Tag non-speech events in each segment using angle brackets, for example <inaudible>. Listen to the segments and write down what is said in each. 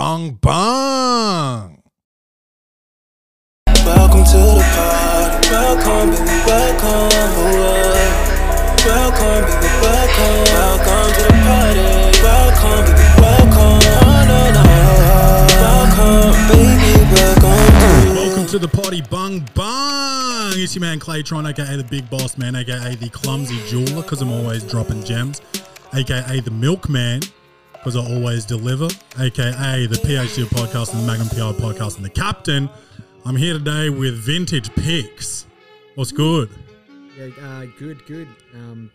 bung bung. Welcome to the party. Welcome, baby, welcome. Oh, welcome, baby, welcome. Welcome to the party. Welcome, baby, welcome. Oh, no, no. Welcome, baby, welcome. Welcome to the party, bung bung. It's your man Claytron, aka the Big Boss Man, aka the Clumsy Jeweler, because I'm always dropping gems, aka the Milkman, because I always deliver, aka the PhD podcast and the Magnum PR podcast and the Captain. I'm here today with Vintage Picks. What's good? Yeah, uh, good, good. Um,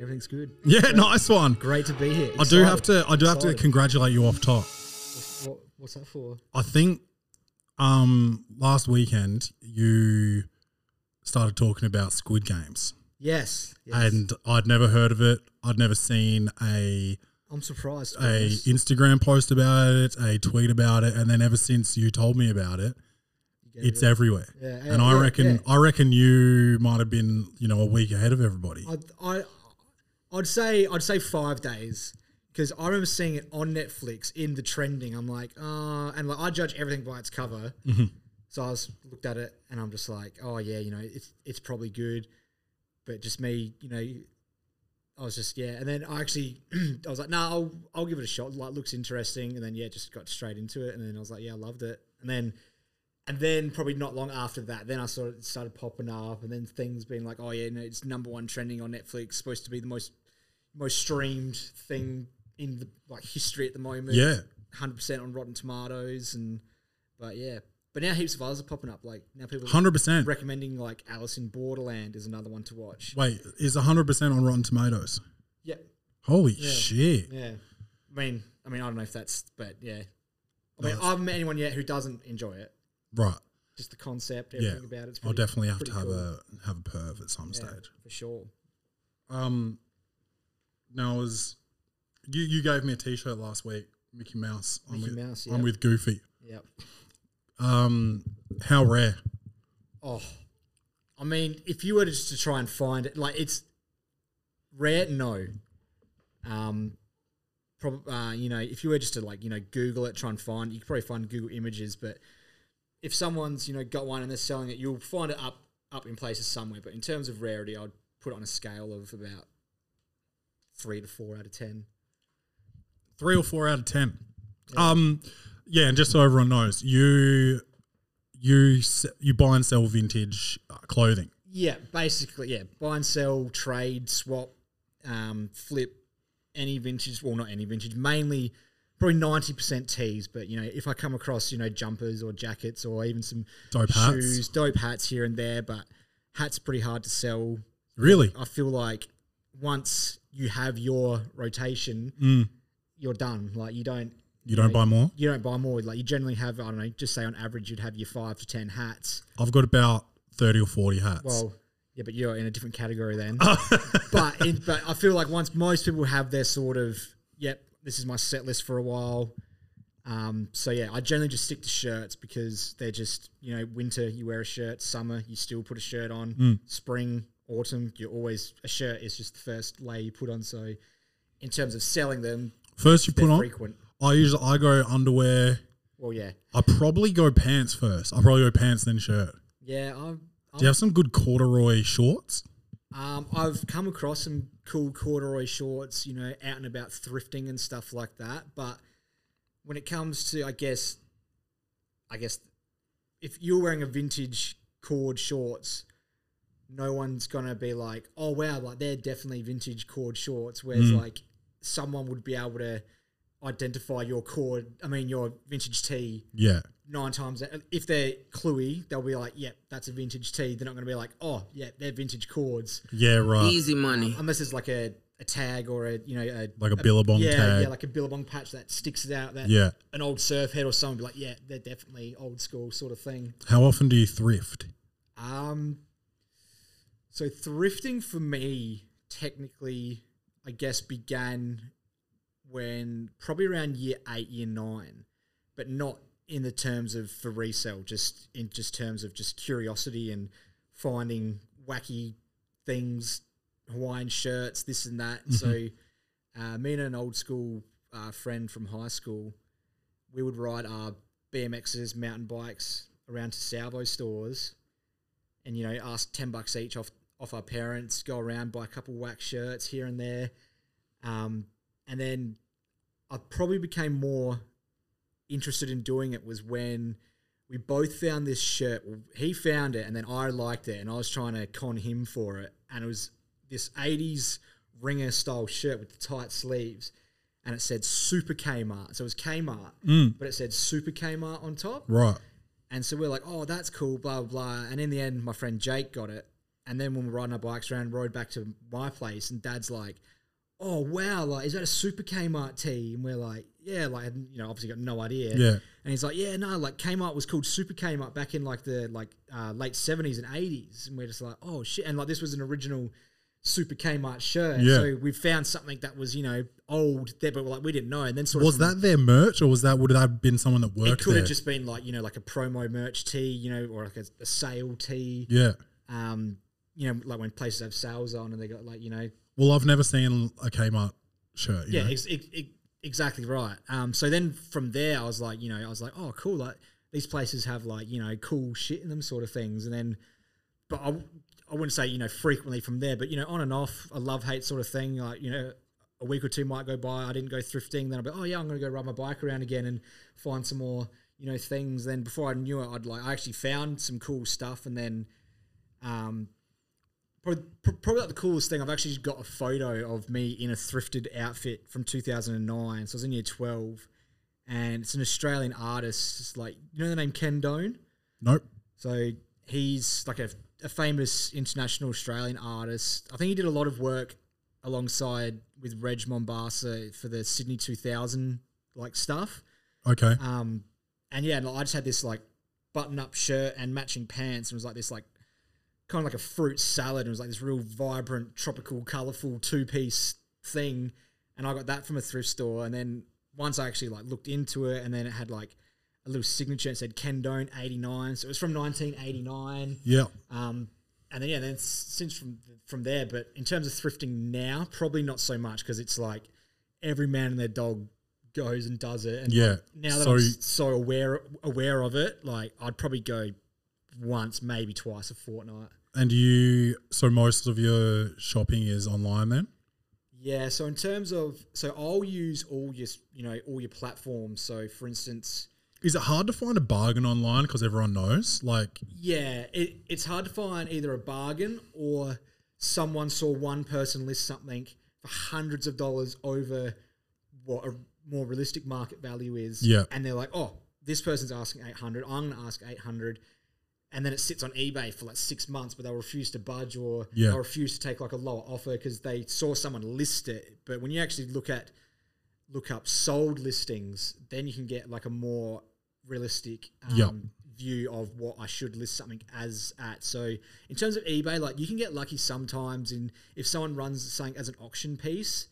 everything's good. Yeah, nice one. Great to be here. I do have to. I do have to congratulate you off top. What's, what, what's that for? I think um last weekend you started talking about Squid Games. Yes, yes. and I'd never heard of it. I'd never seen a I'm surprised. a. Instagram post about it, a tweet about it, and then ever since you told me about it, it's it. everywhere. Yeah, and yeah, I yeah, reckon yeah. I reckon you might have been you know a week ahead of everybody. I'd, I, I'd say I'd say five days because I remember seeing it on Netflix in the trending. I'm like, uh, and like I judge everything by its cover. Mm-hmm. So I was looked at it and I'm just like, oh yeah, you know, it's it's probably good, but just me, you know. I was just yeah, and then I actually <clears throat> I was like, no, nah, I'll I'll give it a shot. Like, looks interesting, and then yeah, just got straight into it, and then I was like, yeah, I loved it, and then and then probably not long after that, then I sort of started popping up, and then things being like, oh yeah, no, it's number one trending on Netflix, supposed to be the most most streamed thing in the like history at the moment. Yeah. hundred percent on Rotten Tomatoes, and but yeah, but now heaps of others are popping up. Like now people are Hundred percent. recommending like Alice in Borderland is another one to watch. Wait, is hundred percent on Rotten Tomatoes? Yeah, Holy Yeah. shit! yeah. I mean, I mean, I don't know if that's, but yeah. I mean, I haven't met anyone yet who doesn't enjoy it. Right. Just the concept, Yeah. everything about it's. I'll pretty- definitely have to pretty have cool. a have a perv at some Yeah, stage. for sure. Um, now was you you gave me a T-shirt last week, Mickey Mouse. I'm Mickey with, Mouse, I'm yep. with Goofy. Yep. Um, how rare? Oh, I mean, if you were just to try and find it, like it's rare. No. Um, probably, uh, you know, if you were just to like, you know, Google it, try and find, you could probably find Google Images. But if someone's, you know, got one and they're selling it, you'll find it up up in places somewhere. But in terms of rarity, I'd put it on a scale of about three to four out of ten. Three or four out of ten. Um, yeah, and just so everyone knows, you you you buy and sell vintage uh, clothing. Yeah, basically, yeah. Buy and sell, trade, swap, um, flip, any vintage. Well, not any vintage. Mainly, probably ninety percent tees. But you know, if I come across you know jumpers or jackets or even some Dope hats. shoes, dope hats here and there. But hats pretty hard to sell. Really? I feel like once you have your rotation, Mm. you're done. Like you don't. You don't buy more? You don't buy more. Like you generally have. I don't know. Just say on average, you'd have your five to ten hats. I've got about thirty or forty hats. Well, yeah, but you're in a different category then. <laughs> but in, but I feel like once most people have their sort of, yep, this is my set list for a while. Um, so yeah, I generally just stick to shirts because they're just you know winter you wear a shirt, summer you still put a shirt on, Mm. spring, autumn you're always a shirt is just the first layer you put on. So in terms of selling them, First you put on. frequent. I usually I go underwear. Well, yeah, I probably go pants first. I probably go pants then shirt. yeah. I've, Do you have some good corduroy shorts? Um, I've come across some cool corduroy shorts, you know, out and about thrifting and stuff like that. But when it comes to, I guess, I guess, if you're wearing a vintage cord shorts, no one's gonna be like, "Oh wow, like they're definitely vintage cord shorts." Whereas like someone would be able to identify your cord, I mean your vintage tee Yeah. nine times if they're cluey, they'll be like, "Yep, that's a vintage tee." They're not going to be like, "Oh, yeah, they're vintage cords," Yeah, right. Easy money. unless it's like a, a tag or a you know a, Like a Billabong yeah tag. yeah like a billabong patch that sticks it out. That Yeah. an old surf head or someone be like, "Yeah, they're definitely old school sort of thing." How often do you thrift? Um, so thrifting for me, technically, I guess began when probably around year eight, year nine, but not in the terms of for resale, just in just terms of just curiosity and finding wacky things, Hawaiian shirts, this and that. So, uh, me and an old school uh, friend from high school, we would ride our BMXs, mountain bikes around to Salvo stores, and you know ask ten bucks each off off our parents, go around buy a couple wax shirts here and there, um, and then I probably became more interested in doing it was when we both found this shirt. He found it, and then I liked it, and I was trying to con him for it. And it was this '80s ringer style shirt with the tight sleeves, and it said Super Kmart. So it was Kmart, mm. but it said Super Kmart on top. Right. And so we're like, oh, that's cool, blah, blah, blah. And in the end, my friend Jake got it. And then when we were riding our bikes around, rode back to my place, and dad's like, oh, wow, like, is that a Super Kmart tee? And we're like, yeah, like, you know, obviously got no idea. Yeah. And he's like, yeah, no, like, Kmart was called Super Kmart back in like the like uh, late 70s and 80s. And we're just like, oh, shit. And like, this was an original Super Kmart shirt. Yeah. So we found something that was, you know, old there, but like, we didn't know. And then sort Was of. that their merch, or was that would it have been someone that worked? it could there? have just been like you know like a promo merch tee, you know, or like a, a sale tee. yeah. Um, you know, like when places have sales on and they got like you know, Well, I've never seen a Kmart shirt. you yeah, ex- ex- ex- exactly right. Um, so then from there, I was like, you know, I was like, oh, cool, like these places have like you know cool shit in them, sort of things, and then, but I, I wouldn't say you know frequently from there, but you know on and off, a love hate sort of thing, like you know. A week or two might go by. I didn't go thrifting. Then I'll be, oh yeah, I'm going to go ride my bike around again and find some more, you know, things. Then before I knew it, I'd like I actually found some cool stuff, and then, um, probably, probably like the coolest thing. I've actually got a photo of me in a thrifted outfit from 2009. So I was in year 12, and it's an Australian artist. It's like you know the name Ken Done. Nope. So he's like a, a famous international Australian artist. I think he did a lot of work alongside with Reg Mombassa for the Sydney 2000 like stuff. Okay. Um, and yeah, I just had this like button up shirt and matching pants, and it was like this like kind of like a fruit salad. And it was like this real vibrant, tropical, colorful two piece thing. And I got that from a thrift store. And then once I actually like looked into it, and then it had like a little signature and said Ken Done 89. So it was from 1989. yeah. Um, and then yeah, then since from from there, but in terms of thrifting now, probably not so much because it's like every man and their dog goes and does it. And Yeah. like, now that So- I'm so aware aware of it, like I'd probably go once, maybe twice a fortnight. And you, so most of your shopping is online then? Yeah. So in terms of, so I'll use all your you know all your platforms. So for instance. Is it hard to find a bargain online because everyone knows? Like, Yeah, it, it's hard to find either a bargain or someone saw one person list something for hundreds of dollars over what a more realistic market value is. Yeah. And they're like, oh, this person's asking 800, I'm going to ask 800. And then it sits on eBay for like six months, but they'll refuse to budge or Yeah. refuse to take like a lower offer because they saw someone list it. But when you actually look at look up sold listings, then you can get like a more realistic um, Yep. view of what I should list something as at. So in terms of eBay, like you can get lucky sometimes in if someone runs something as an auction piece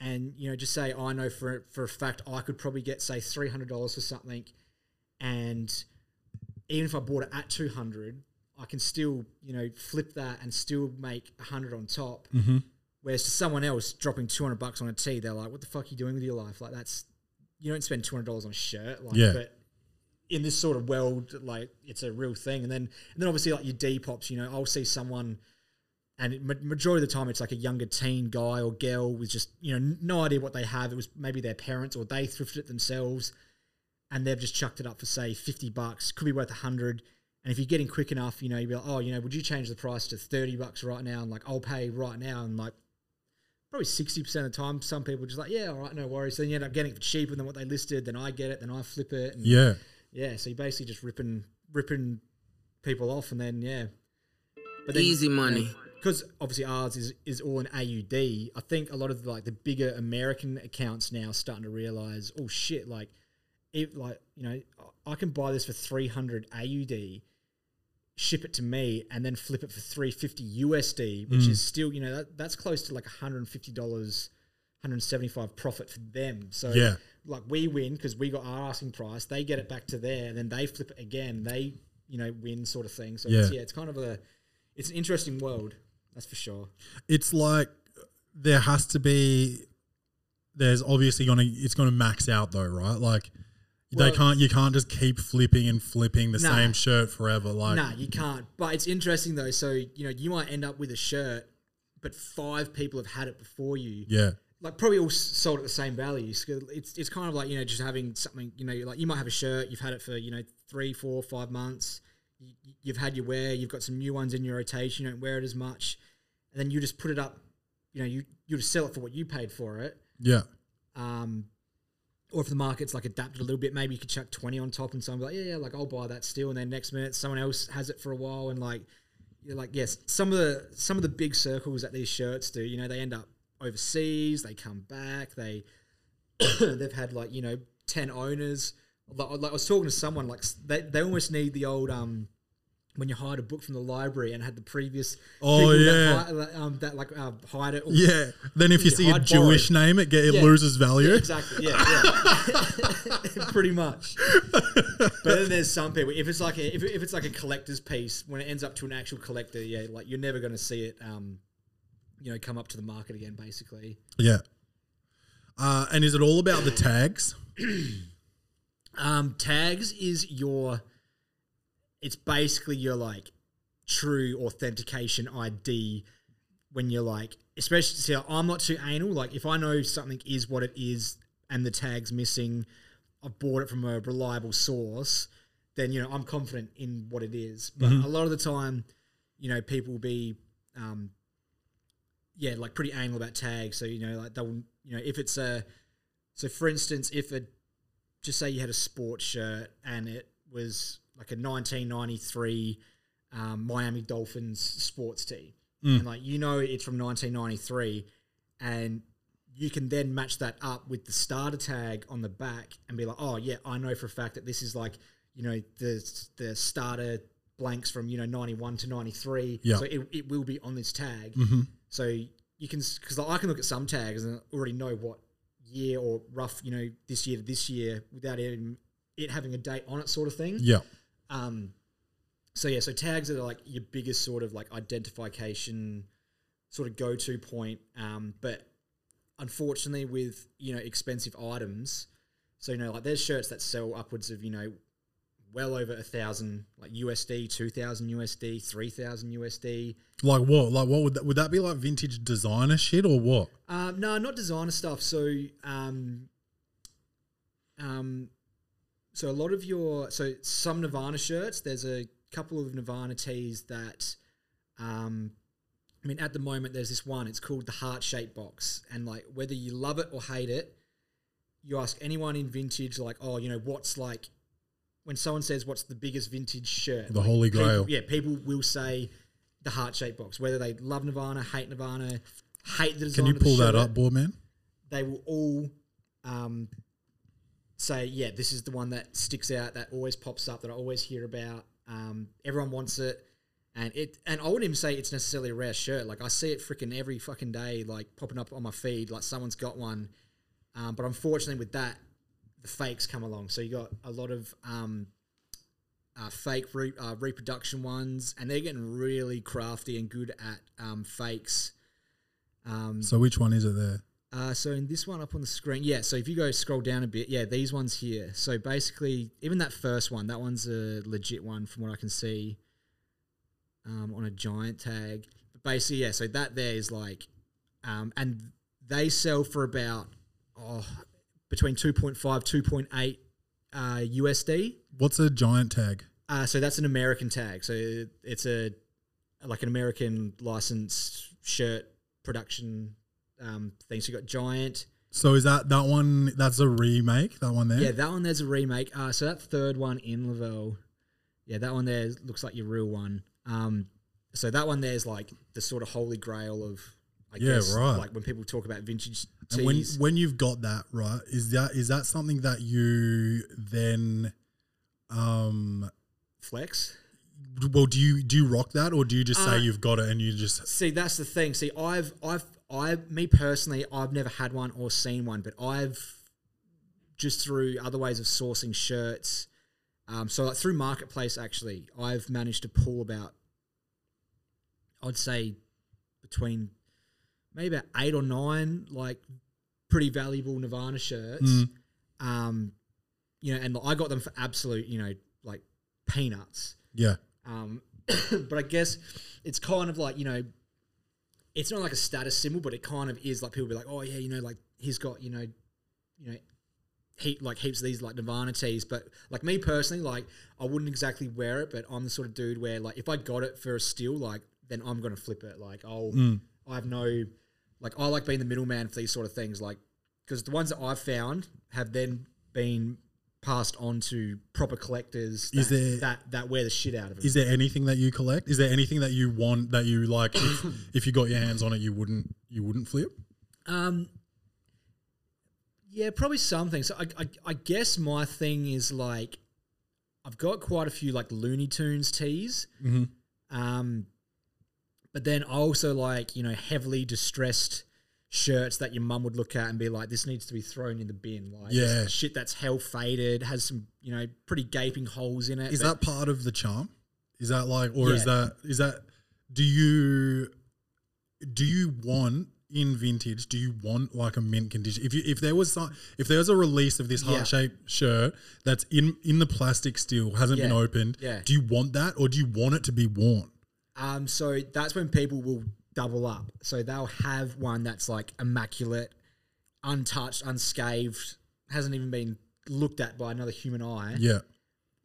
and you know just say I know for for a fact I could probably get say three hundred dollars for something and even if I bought it at 200 I can still you know flip that and still make 100 on top. Mm-hmm. whereas to someone else dropping 200 bucks on a tee they're like what the fuck are you doing with your life? Like that's you don't spend $200 on a shirt like Yeah. but in this sort of world like it's a real thing. And then and then obviously like your depops you know I'll see someone and it, majority of the time it's like a younger teen guy or girl with just you know no idea what they have. It was maybe their parents or they thrifted it themselves and they've just chucked it up for say 50 bucks could be worth 100 and if you're getting quick enough you know you'd be like oh you know would you change the price to 30 bucks right now and like i'll pay right now and like probably 60% of the time some people are just like yeah all right no worries then you end up getting it cheaper than what they listed then i get it then i flip it and Yeah. yeah so you're basically just ripping ripping people off and then yeah but then, Easy money. because obviously ours is is all in AUD. I think a lot of the, like the bigger American accounts now are starting to realize, oh shit, like, if like you know, I can buy this for three hundred AUD, ship it to me, and then flip it for three fifty USD, which hmm. is still you know that, that's close to like one hundred and fifty dollars. 175 profit for them. So Yeah. like we win because we got our asking price, they get it back to there, and then they flip it again. They, you know, win sort of thing. So it's, Yeah. yeah, it's kind of a, it's an interesting world, that's for sure. It's like there has to be, there's obviously going to, it's going to max out though, right? Like, Well- they can't. You can't just keep flipping and flipping the Nah. same shirt forever. Like, Nah, you can't. But it's interesting though. So you know, you might end up with a shirt, but five people have had it before you. yeah, Like probably all sold at the same value. It's it's kind of like you know just having something. You know, like you might have a shirt. You've had it for you know three, four, five months. You, you've had your wear. You've got some new ones in your rotation. You don't wear it as much, and then you just put it up. You know, you you just sell it for what you paid for it. yeah, Um, or if the market's like adapted a little bit, maybe you could chuck 20 on top and someone's like, yeah, yeah, like I'll buy that still. And then next minute someone else has it for a while. And like, you're like, yes, some of the, some of the big circles that these shirts do, you know, they end up overseas, they come back, they, <coughs> they've had like, you know, 10 owners. Like, I was talking to someone, like they, they almost need the old, um, when you hired a book from the library and had the previous Oh, yeah. that, hi- um, that like uh, hide it or yeah. Then if you see a Jewish borrow name, it get it Yeah. loses value. Yeah, exactly. Yeah, yeah. <laughs> Pretty much. But then there's some people. If it's like a, if, if it's like a collector's piece, when it ends up to an actual collector, yeah, like you're never going to see it. Um, you know, come up to the market again. Basically, Yeah. Uh, and is it all about the tags? <clears throat> um, tags is your. It's basically your like true authentication ID when you're like, especially see, I'm not too anal. Like if I know something is what it is and the tag's missing, I've bought it from a reliable source, then you know I'm confident in what it is. But a lot of the time, you know, people will be, um, yeah, like pretty anal about tags. So you know, like they'll, you know, if it's a, so for instance, if a, just say you had a sports shirt and it was like a 1993 um, Miami Dolphins sports tee, and like you know it's from 1993, and you can then match that up with the starter tag on the back and be like, oh yeah, I know for a fact that this is like you know the the starter blanks from you know 91 to 93 Yeah. so it, it will be on this tag. So you can because i can look at some tags and already know what year or rough you know this year to this year without even it having a date on it sort of thing. Yeah. Um, so yeah, so tags are like your biggest sort of like identification, sort of go-to point. Um, but unfortunately, with you know expensive items, so you know like there's shirts that sell upwards of you know well over a thousand like USD, two thousand USD, three thousand USD. Like what? Like what would that would that be like vintage designer shit or what? Um, no, not designer stuff. So, um, um, so a lot of your so some Nirvana shirts. There's a couple of Nirvana tees that, um, I mean, at the moment there's this one. It's called the heart shaped box, and like whether you love it or hate it, you ask anyone in vintage, like, oh, you know, what's like when someone says what's the biggest vintage shirt, The like, Holy people- Grail. yeah, people will say the heart shaped box, whether they love Nirvana, hate Nirvana, hate the design. Can you pull that shirt, up, board man? They will all um, say, yeah, this is the one that sticks out, that always pops up, that I always hear about. Um, everyone wants it. And it, and I wouldn't even say it's necessarily a rare shirt. Like I see it freaking every fucking day, like popping up on my feed. Like someone's got one, um, but unfortunately with that, the fakes come along. So you got a lot of um, uh, fake re- uh, reproduction ones, and they're getting really crafty and good at um, fakes. Um, So which one is it there? Uh, so in this one up on the screen, yeah. So if you go scroll down a bit, yeah, these ones here. So basically, even that first one, that one's a legit one from what I can see. Um, on a giant tag, but basically, yeah. So that there is like, um, and they sell for about oh between 2.5 2.8 uh, USD. What's a giant tag? Uh, so that's an American tag. So it's a like an American licensed shirt production um, thing. So you got Giant. So is that that one? That's a remake. That one there. Yeah, that one there's a remake. Uh, so that third one in Lavelle, yeah, that one there looks like your real one. Um, so that one there's like the sort of holy grail of, I Yeah, guess, right. like when people talk about vintage And when when you've got that right, is that is that something that you then, um, flex. well, do you do you rock that or do you just Uh, say you've got it and you just See, that's the thing. See, I've, I've, I, me personally, I've never had one or seen one, but I've just through other ways of sourcing shirts. Um, so like through marketplace, actually, I've managed to pull about, I'd say, between maybe about eight or nine like pretty valuable Nirvana shirts. Um, you know, and I got them for absolute, you know, like peanuts. Yeah. Um, <coughs> but I guess it's kind of like you know, it's not like a status symbol, but it kind of is. Like people be like, oh yeah, you know, like he's got you know, you know, heap like heaps of these like Nirvana tees. But like me personally, like I wouldn't exactly wear it, but I'm the sort of dude where like if I got it for a steal, like then I'm gonna flip it. Like I'll, mm. I have no, like I like being the middleman for these sort of things. Like because the ones that I've found have then been passed on to proper collectors that, Is there- that that wear the shit out of it. Is there anything that you collect? Is there anything that you want that you like? if, <coughs> if you got your hands on it, you wouldn't you wouldn't flip? Um, yeah, probably something. So I, I, I guess my thing is like, I've got quite a few like Looney Tunes tees. Mhm. Um, but then I also like you know heavily distressed shirts that your mum would look at and be like, this needs to be thrown in the bin. Like, Yeah. shit that's hell faded, has some you know pretty gaping holes in it. Is that part of the charm? Is that like, or is that is that? Do you do you want in vintage? Do you want like a mint condition? If you if there was some, if there was a release of this Yeah. heart shaped shirt that's in in the plastic still hasn't been opened, Yeah. do you want that or do you want it to be worn? Um, so that's when people will double up. So they'll have one that's like immaculate, untouched, unscathed, hasn't even been looked at by another human eye, Yeah,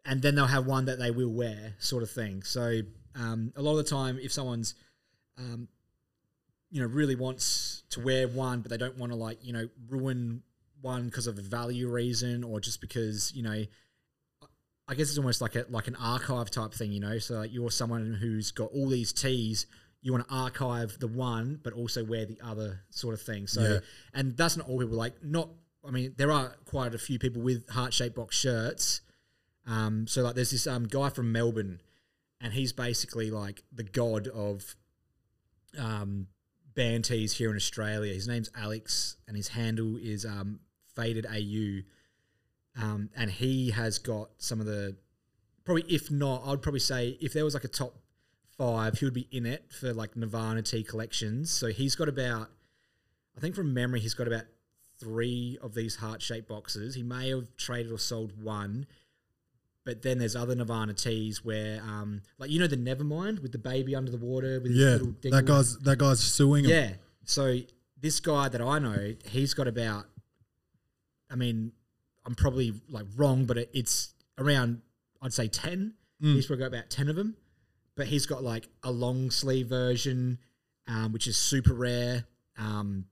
and then they'll have one that they will wear, sort of thing. So um, a lot of the time, if someone's um, you know really wants to wear one, but they don't want to like you know ruin one because of a value reason or just because you know I guess it's almost like a like an archive type thing, you know. So like you're someone who's got all these tees, you want to archive the one, but also wear the other sort of thing. So, Yeah. and that's not all people like. Not, I mean, there are quite a few people with heart shaped box shirts. Um, so like, there's this um guy from Melbourne, and he's basically like the god of um band tees here in Australia. His name's Alex, and his handle is um faded AU um, and he has got some of the probably if not i'd probably say if there was like a top five he would be in it for like nirvana tee collections so he's got about i think from memory he's got about three of these heart-shaped boxes he may have traded or sold one but then there's other nirvana tees where um like you know the nevermind with the baby under the water with his yeah. little That guy's that guy's suing him. yeah. So this guy that I know, he's got about. I mean, I'm probably like wrong, but it, it's around. I'd say ten. He's probably got about ten of them, but he's got like a long sleeve version, um, which is super rare. Um,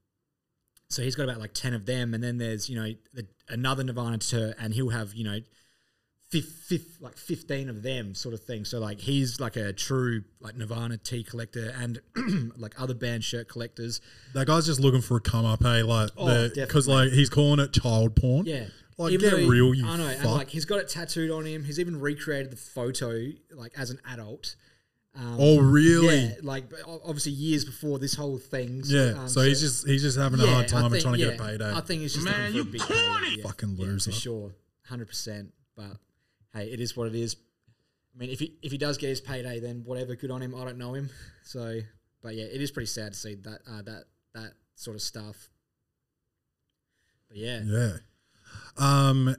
so he's got about like ten of them, and then there's you know the, another Nirvana tour, and he'll have you know. Fifth, fifth, like fifteen of them, sort of thing. So like he's like a true like Nirvana tee collector, and <clears throat> like other band shirt collectors. That guy's just looking for a come up, hey, like Oh, because like he's calling it child porn. Yeah. Like Even get he- real, you I know, fuck. and like he's got it tattooed on him. He's even recreated the photo like as an adult. Um, oh really? Yeah, like obviously years before this whole thing. Yeah. um, so, he's just he's just having a yeah, hard I time and trying to yeah, get a payday. I think it's just man, you big payday, yeah. Fucking Yeah, loser. for sure, hundred percent. But hey, it is what it is. I mean, if he if he does get his payday, then whatever, good on him. I don't know him, <laughs> so but yeah, it is pretty sad to see that uh, that that sort of stuff. But yeah, Yeah. Um,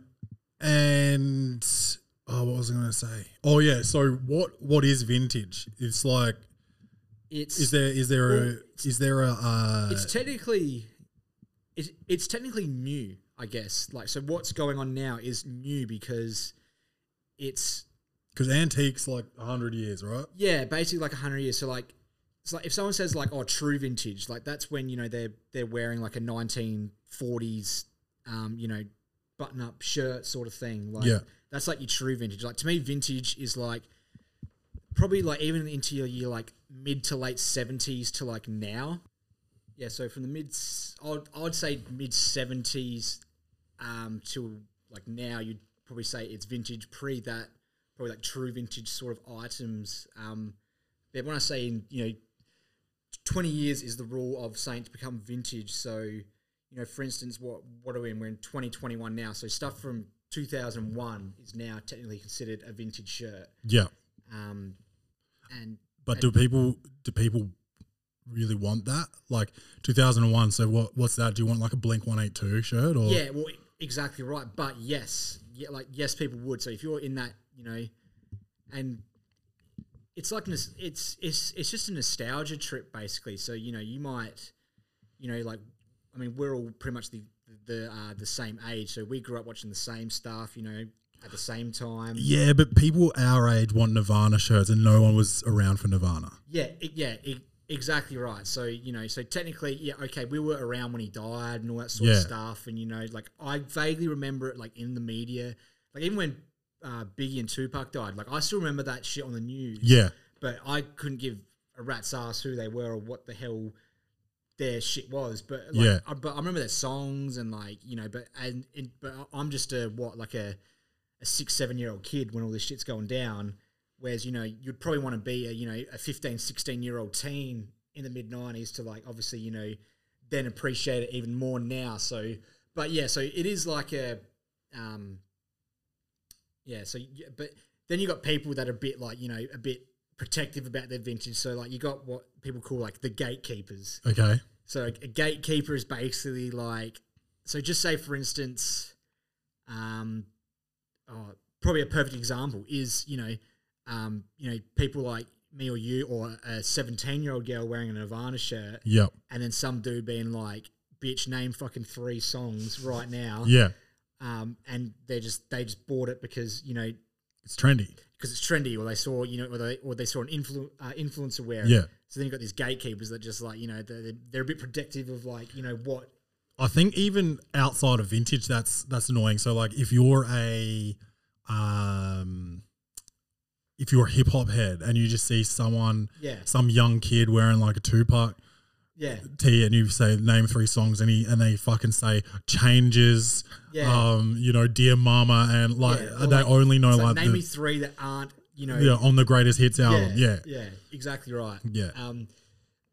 and oh, what was I going to say? Oh yeah. So what what is vintage? It's like it's is there is there Well, a is there a uh, it's technically it's, it's technically new i guess like so what's going on now is new because it's because antiques like hundred years, right? yeah basically like 100 years so like it's like if someone says like oh true vintage like that's when you know they're they're wearing like a 1940s um you know button up shirt sort of thing like Yeah. That's like your true vintage. Like to me vintage is like probably like even into your year like mid to late 70s to like now. Yeah so from the mid i'd, I'd say mid 70s um to like now you'd probably say it's vintage. Pre that probably like true vintage sort of items. Um but when i say in you know 20 years is the rule of saying to become vintage. So you know for instance what what are we in? We're in 2021 now. So stuff from 2001 is now technically considered a vintage shirt Yeah. um and But do people do people really want that? Like 2001. So what what's that? Do you want like a Blink 182 shirt or Yeah, well, exactly right. But yes, yeah, like yes, people would. So if you're in that, you know, and it's like it's it's it's just a nostalgia trip basically. So you know, you might, you know, like I mean, we're all pretty much the the uh, the same age, so we grew up watching the same stuff. You know, at the same time. Yeah, but people our age want Nirvana shirts, and no one was around for Nirvana. Yeah, it, yeah, it, exactly right. So you know, so technically, yeah, okay, we were around when he died and all that sort of stuff, and you know, like I vaguely remember it, like in the media, like even when uh, Biggie and Tupac died, like I still remember that shit on the news. Yeah, but I couldn't give a rat's ass who they were or what the hell their shit was. But like, Yeah. I, but I remember their songs and like you know, but and, and but I'm just a what like a a six seven year old kid when all this shit's going down. Whereas you know you'd probably want to be a you know a 15, 16 year old teen in the mid nineties to like obviously you know then appreciate it even more now. So but yeah, so it is like a um yeah. So but then you got people that are a bit like you know a bit protective about their vintage. So like you got what people call like the gatekeepers. okay, So a gatekeeper is basically like, so just say for instance, um, oh, probably a perfect example is you know, um, you know people like me or you or a seventeen year old girl wearing a Nirvana shirt, yep, and then some dude being like, "Bitch, name fucking three songs right now," yeah, um, and they just they just bought it because you know it's trendy. because it's trendy, or they saw you know, or they or they saw an influ- uh, influencer wear. it. Yeah. So then you've got these gatekeepers that just like you know they're, they're a bit protective of like you know what I think even outside of vintage, that's that's annoying. So like, if you're a, um, if you're a hip hop head and you just see someone, Yeah. some young kid wearing like a Tupac yeah. T and you say name three songs, and he and they fucking say changes, Yeah. um, you know, dear mama, and like Yeah, they like- only know like, like, name the, me three that aren't you know yeah on the greatest hits album, yeah, yeah. exactly right. Yeah. um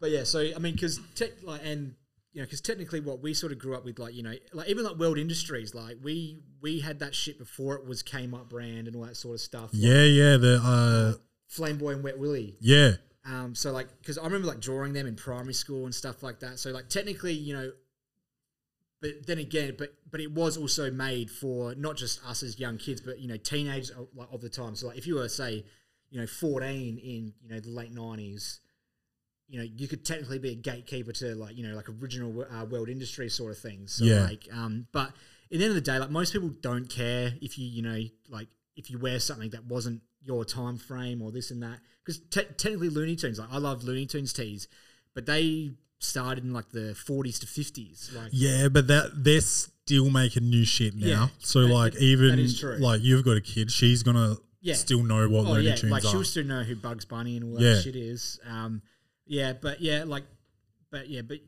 but yeah so I mean because tech like and you know because technically what we sort of grew up with like you know like even like World Industries like we we had that shit before it was came up brand and all that sort of stuff. Like yeah, yeah, the uh, Flameboy and Wet Willy yeah, Um, so like, because I remember like drawing them in primary school and stuff like that. So like, technically, you know, but then again, but but it was also made for not just us as young kids, but you know, teenagers of, like, of the time. So like, if you were say, you know, fourteen in you know the late nineties, you know, you could technically be a gatekeeper to like you know like original uh, world industry sort of things. So Yeah. like, um, but at the end of the day, like most people don't care if you you know like if you wear something that wasn't your time frame or this and that because te- technically Looney Tunes like I love Looney Tunes tees, but they started in like the 40s to 50s. Like Yeah, but that they're still making new shit now. Yeah, so that- like even that is true. like you've got a kid, she's gonna Yeah. still know what oh Looney yeah, Tunes like are. she'll still know who Bugs Bunny and all that shit is. Um, yeah, but yeah, like, but yeah, but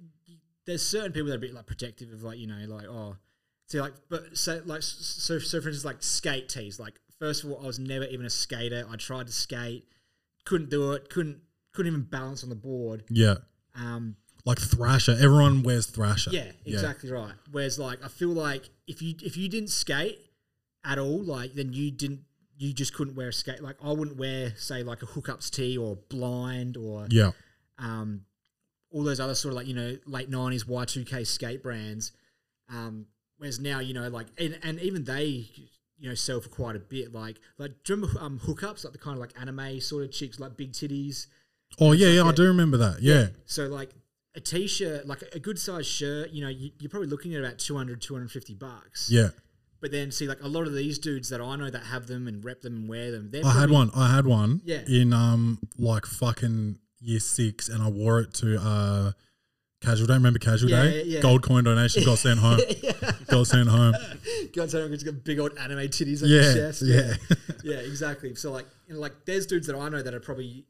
there's certain people that are a bit like protective of like you know like oh, see like but so like so so for instance like skate tees. Like first of all, I was never even a skater. I tried to skate, couldn't do it. Couldn't couldn't even balance on the board. yeah, Um, like Thrasher. Everyone wears Thrasher. Yeah, exactly right. Whereas like I feel like if you if you didn't skate at all, like then you didn't you just couldn't wear a skate. Like I wouldn't wear say like a hookups tee or blind or yeah, um all those other sort of like you know late nineties Y two K skate brands. Um, whereas now you know like and, and even they you know sell for quite a bit. Like like do you remember um hookups like the kind of like anime sort of chicks like big titties. Oh yeah, yeah, I do remember that. Yeah, So like a t-shirt, like a good size shirt, you know, you, you're probably looking at about 200, 250 bucks. yeah. But then see, like a lot of these dudes that I know that have them and rep them and wear them, they're I had one. I had one. Yeah. In um like fucking year six, and I wore it to uh casual day. Remember casual Yeah, day? yeah, yeah. Gold coin donation got sent home. <laughs> Got sent home. God's sake, it's got big old anime titties on Yeah, your chest. yeah. <laughs> yeah, exactly. So like, you know, like there's dudes that I know that are probably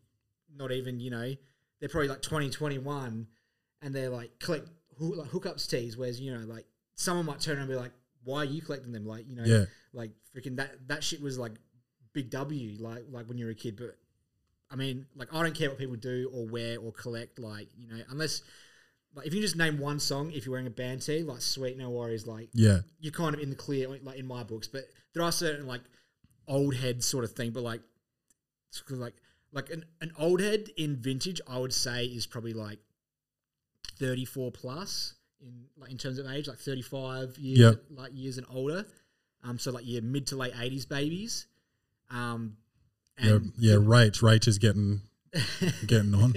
not even, you know, they're probably like 20, 21 and they're like collect like hookups tees. Whereas you know, like someone might turn around and be like, "Why are you collecting them?" Like you know, Yeah. like freaking that that shit was like big W, like like when you were a kid. But I mean, like I don't care what people do or wear or collect. Like you know, unless like if you just name one song, if you're wearing a band tee, like sweet, no worries. Like Yeah. you're kind of in the clear, like in my books. But there are certain like old head sort of thing. But like, like like an, an old head in vintage, I would say is probably like 34 plus in like in terms of age, like 35 years, Yep. like years and older. Um, so like your mid to late eighties babies. Um, Yeah, and yeah. Rach, Rach is getting <laughs> getting on.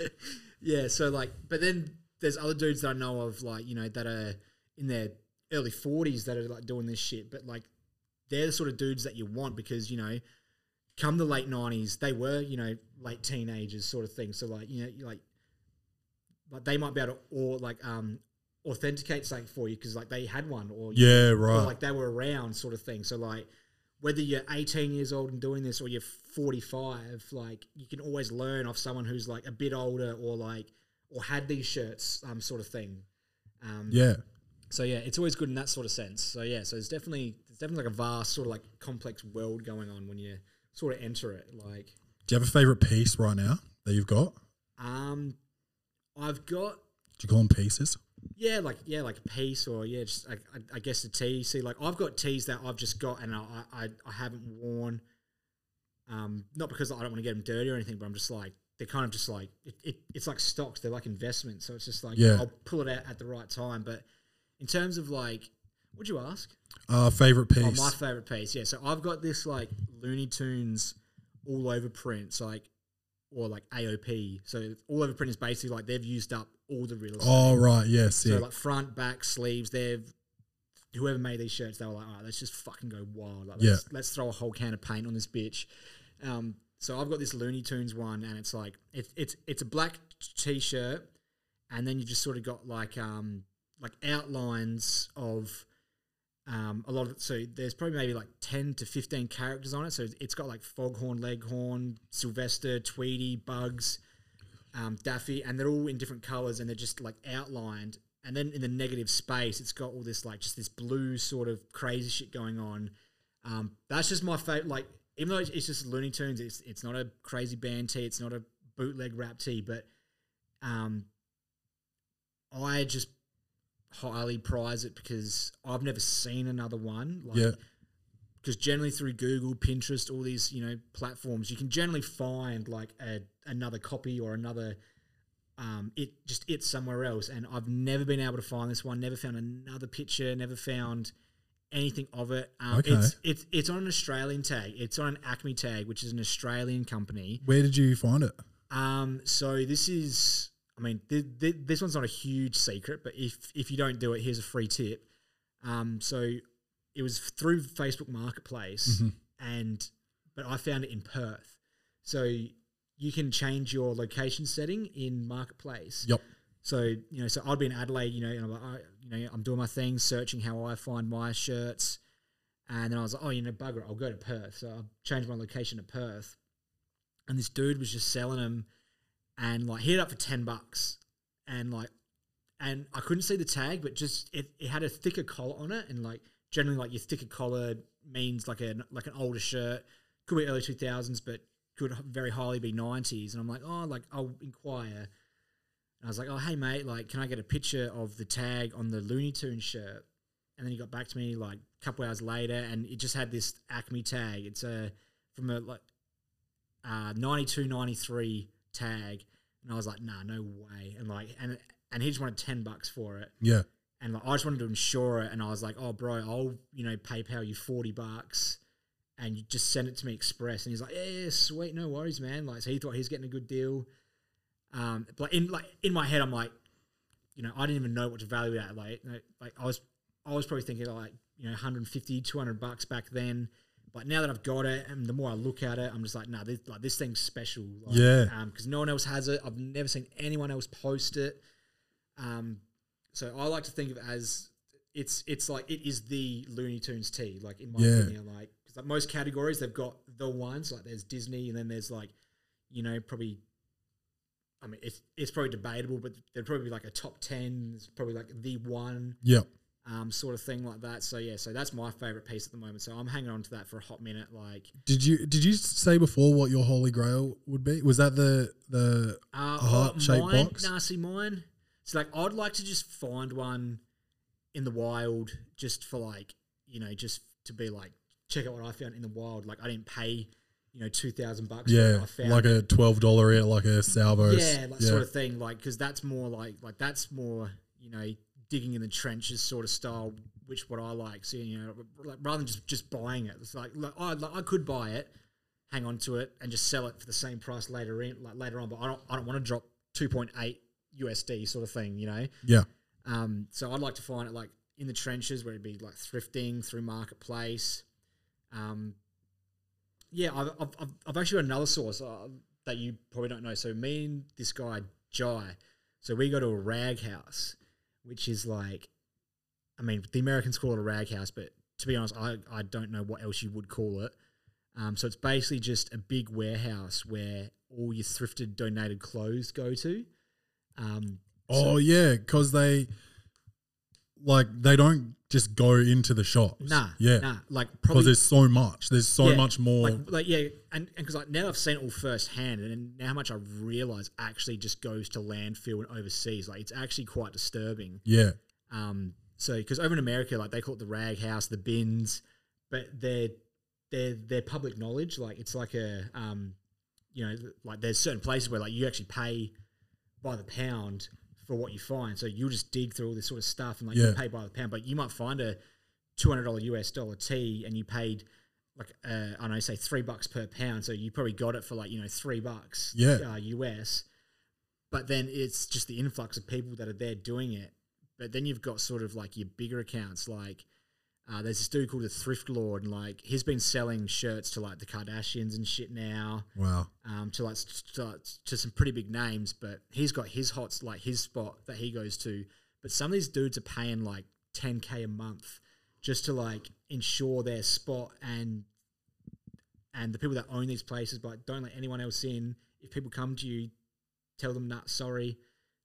<laughs> yeah, so like, but then there's other dudes that I know of, like you know, that are in their early forties that are like doing this shit, but like they're the sort of dudes that you want because you know, come the late nineties, they were you know late teenagers sort of thing. So like you know, like, like they might be able to or like um authenticate something for you because like they had one or Yeah, or right. like they were around sort of thing. So like whether you're 18 years old and doing this or you're 45, like you can always learn off someone who's like a bit older or like or had these shirts, um, sort of thing. Um, yeah. So yeah, it's always good in that sort of sense. So yeah, so it's definitely it's definitely like a vast sort of like complex world going on when you sort of enter it. Like, Do you have a favorite piece right now that you've got? um, I've got Do you call them pieces? Yeah, like yeah, like a piece or yeah, just I, I, I guess a tee. See, like I've got tees that I've just got and I I, I haven't worn. Um, not because I don't want to get them dirty or anything, but I'm just like they're kind of just like it, it, it's like stocks. They're like investments, so it's just like Yeah. I'll pull it out at the right time. But in terms of like, what'd you ask? Uh, favorite Oh, piece. my favorite piece. Yeah, so I've got this like Looney Tunes all over prints, like or like AOP. So all over print is basically like they've used up all the real estate. oh right, yes, So yeah. like front, back, sleeves, they've whoever made these shirts, they were like, all right, let's just fucking go wild. Like, Yeah. let's, let's throw a whole can of paint on this bitch. Um, so I've got this Looney Tunes one, and it's like it's it's it's a black t-shirt, and then you just sort of got like um like outlines of um, a lot of so there's probably maybe like 10 to 15 characters on it. So it's got like foghorn leghorn sylvester tweety bugs um, daffy and they're all in different colors and they're just like outlined. And then in the negative space it's got all this like just this blue sort of crazy shit going on. Um, that's just my favorite like even though it's it's just looney tunes it's, it's not a crazy band tee it's not a bootleg rap tee but um, i just highly prize it because I've never seen another one. Like, Yeah. Because generally through Google, Pinterest, all these you know platforms, you can generally find like a, another copy or another um, it just it somewhere else. And I've never been able to find this one. Never found another picture. Never found anything of it. Um, Okay. It's it's it's on an Australian tag. It's on an Acme tag, which is an Australian company. Where did you find it? Um, so this is, I mean, th- th- this one's not a huge secret, but if if you don't do it, here's a free tip. Um, so it was through Facebook Marketplace, and but I found it in Perth. So you can change your location setting in Marketplace. Yep. So you know, so I'd be in Adelaide, you know, and I'm like, I, you know, I'm doing my thing, searching how I find my shirts, and then I was like, oh, you know, bugger, I'll go to Perth. So I changed my location to Perth, and this dude was just selling them, and like had it up for ten bucks, and like, and I couldn't see the tag, but just it, it had a thicker collar on it, and like generally like your thicker collar means like a like an older shirt, could be early two thousands, but could very highly be nineties, and I'm like, oh, like I'll inquire. And I was like, "Oh, hey mate, like, can I get a picture of the tag on the Looney Tunes shirt?" And then he got back to me like a couple hours later, and it just had this Acme tag. It's a from a like uh, 92, 93 tag, and I was like, "Nah, no way!" And like, and and he just wanted ten bucks for it, Yeah. and like, I just wanted to insure it, and I was like, "Oh, bro, I'll you know PayPal you forty bucks." And you just send it to me express, and he's like, "Yeah, yeah, sweet, no worries, man." Like, so he thought he's getting a good deal. Um, but in like in my head, I'm like, you know, I didn't even know what to value it at. Like, you know, like I was, I was probably thinking like, you know, 150, 200 bucks back then. But now that I've got it, and the more I look at it, I'm just like, nah, this like this thing's special. Like, Yeah. Um, because no one else has it. I've never seen anyone else post it. Um, so I like to think of it as it's it's like it is the Looney Tunes tee. Like in my Yeah. opinion, like like most categories they've got the ones like there's Disney, and then there's like, you know, probably I mean, it's it's probably debatable, but there'd probably be like a top ten. It's probably like the one Yep. um, sort of thing like that. So yeah, so that's my favorite piece at the moment. So I'm hanging on to that for a hot minute. Like, Did you did you say before what your holy grail would be? Was that the the uh, heart-shaped box? Nah, see mine. So like, I'd like to just find one in the wild, just for like, you know, just to be like, check out what I found in the wild. Like, I didn't pay, you know, two thousand bucks. yeah like a twelve dollar like a salvos yeah, like sort of thing. Like because that's more like like that's more you know digging in the trenches sort of style which what I like. So you know, like, rather than just just buying it, it's like, like I like, I could buy it, hang on to it, and just sell it for the same price later in like later on. But I don't I don't want to drop two point eight USD sort of thing, you know. Yeah. Um, so I'd like to find it like in the trenches where it'd be like thrifting through marketplace. Um, yeah, I've, I've, I've- actually got another source uh, that you probably don't know. So me and this guy Jai, so we go to a rag house, which is like, I mean, the Americans call it a rag house, but to be honest, I, I don't know what else you would call it. Um, so it's basically just a big warehouse where all your thrifted donated clothes go to. Um, Oh yeah, because they like they don't just go into the shops. Nah, yeah, nah. Like because there's so much. There's so yeah, much more. Like, like yeah, and because like now I've seen it all firsthand, and now how much I realize actually just goes to landfill and overseas. Like it's actually quite disturbing. yeah, Um, so because over in America, like they call it the rag house, the bins, but they're they're they're public knowledge. Like it's like a um, you know, like there's certain places where like you actually pay by the pound for what you find. So you'll just dig through all this sort of stuff and like you pay by the pound, but you might find a two hundred dollar US dollar tee and you paid like uh, I don't know, say three bucks per pound. So you probably got it for like you know three bucks Yeah. uh, US. But then it's just the influx of people that are there doing it. But then you've got sort of like your bigger accounts, like uh, there's this dude called the Thrift Lord, and like he's been selling shirts to like the Kardashians and shit now wow, um, to like to, to some pretty big names, but he's got his hots like his spot that he goes to. But some of these dudes are paying like 10k a month just to like ensure their spot and and the people that own these places, but don't let anyone else in. If people come to you, tell them not sorry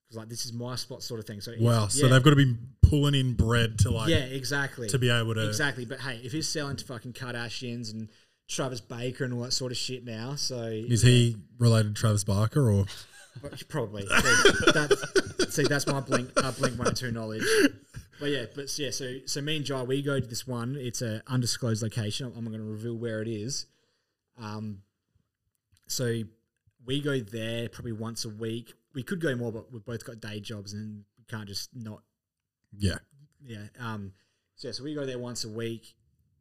because like this is my spot, sort of thing. So wow. So they've got to be pulling in bread to like yeah, exactly to be able to. Exactly, but hey, if he's selling to fucking Kardashians and Travis Baker and all that sort of shit now, so Is he related to Travis Barker or? probably see, that, see that's my blink uh, blink one or two knowledge. But yeah, but yeah, so so me and Jai we go to this one. It's a undisclosed location. I'm not going to reveal where it is. Um, so we go there probably once a week. We could go more, but we've both got day jobs and we can't just not Yeah, yeah. Um, so yeah, so we go there once a week,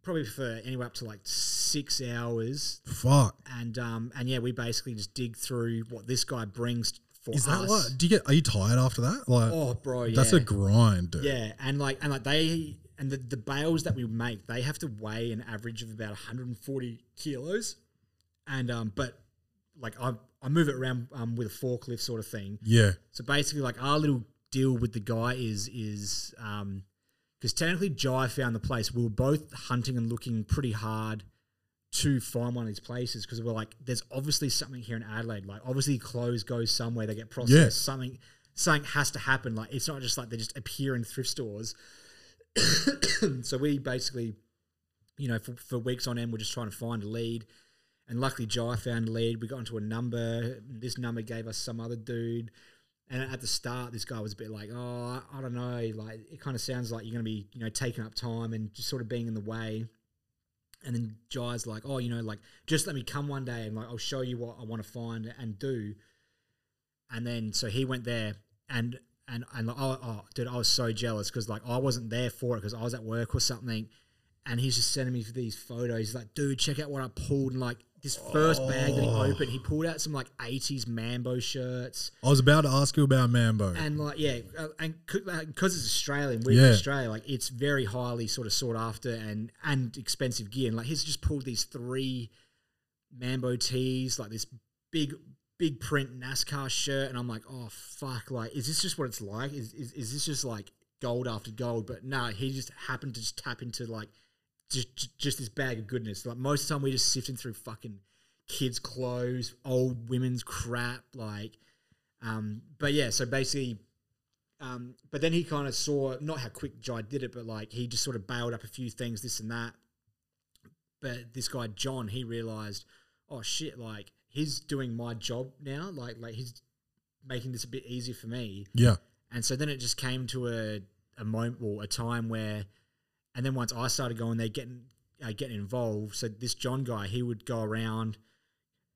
probably for anywhere up to like six hours, fuck. and um, and yeah, we basically just dig through what this guy brings for Is that us. like? Do you get? Are you tired after that? Like, Oh, bro, yeah, that's a grind, dude. yeah, and like and like they and the, the bales that we make, they have to weigh an average of about 140 kilos, and um, but like I I move it around um with a forklift sort of thing, Yeah, So basically, like our little deal with the guy is is um because technically Jai found the place. We were both hunting and looking pretty hard to find one of these places because we're like, there's obviously something here in Adelaide. Like obviously clothes go somewhere, they get processed. Yeah. Something something has to happen. Like it's not just like they just appear in thrift stores. <coughs> so we basically, you know, for, for weeks on end, we're just trying to find a lead. And luckily, Jai found a lead. We got into a number. This number gave us some other dude. And at the start, this guy was a bit like, "Oh, I don't know. Like, it kind of sounds like you're going to be, you know, taking up time and just sort of being in the way." And then Jai's like, "Oh, you know, like, just let me come one day and like, I'll show you what I want to find and do." And then so he went there and and and like, oh, oh dude, I was so jealous because like I wasn't there for it because I was at work or something. And he's just sending me these photos. He's like, dude, check out what I pulled. And like this first bag that he opened, he pulled out some like 80s Mambo shirts. I was about to ask you about Mambo. And like, yeah, uh, and because it's Australian, we're Yeah. in Australia, like it's very highly sort of sought after and and expensive gear. And like he's just pulled these three Mambo tees, like this big big print NASCAR shirt, and I'm like, oh fuck, like is this just what it's like? Is is, is this just like gold after gold? But no, he just happened to just tap into like just just this bag of goodness. Like most of the time, we're just sifting through fucking kids' clothes, old women's crap, like. Um, but yeah, so basically, um, but then he kind of saw not how quick Jai did it, but like he just sort of bailed up a few things, this and that. But this guy John, he realized, oh shit, like he's doing my job now, like like he's making this a bit easier for me. yeah, And so then it just came to a a moment or a time where, and then once I started going there, getting uh, getting involved. So this John guy, he would go around.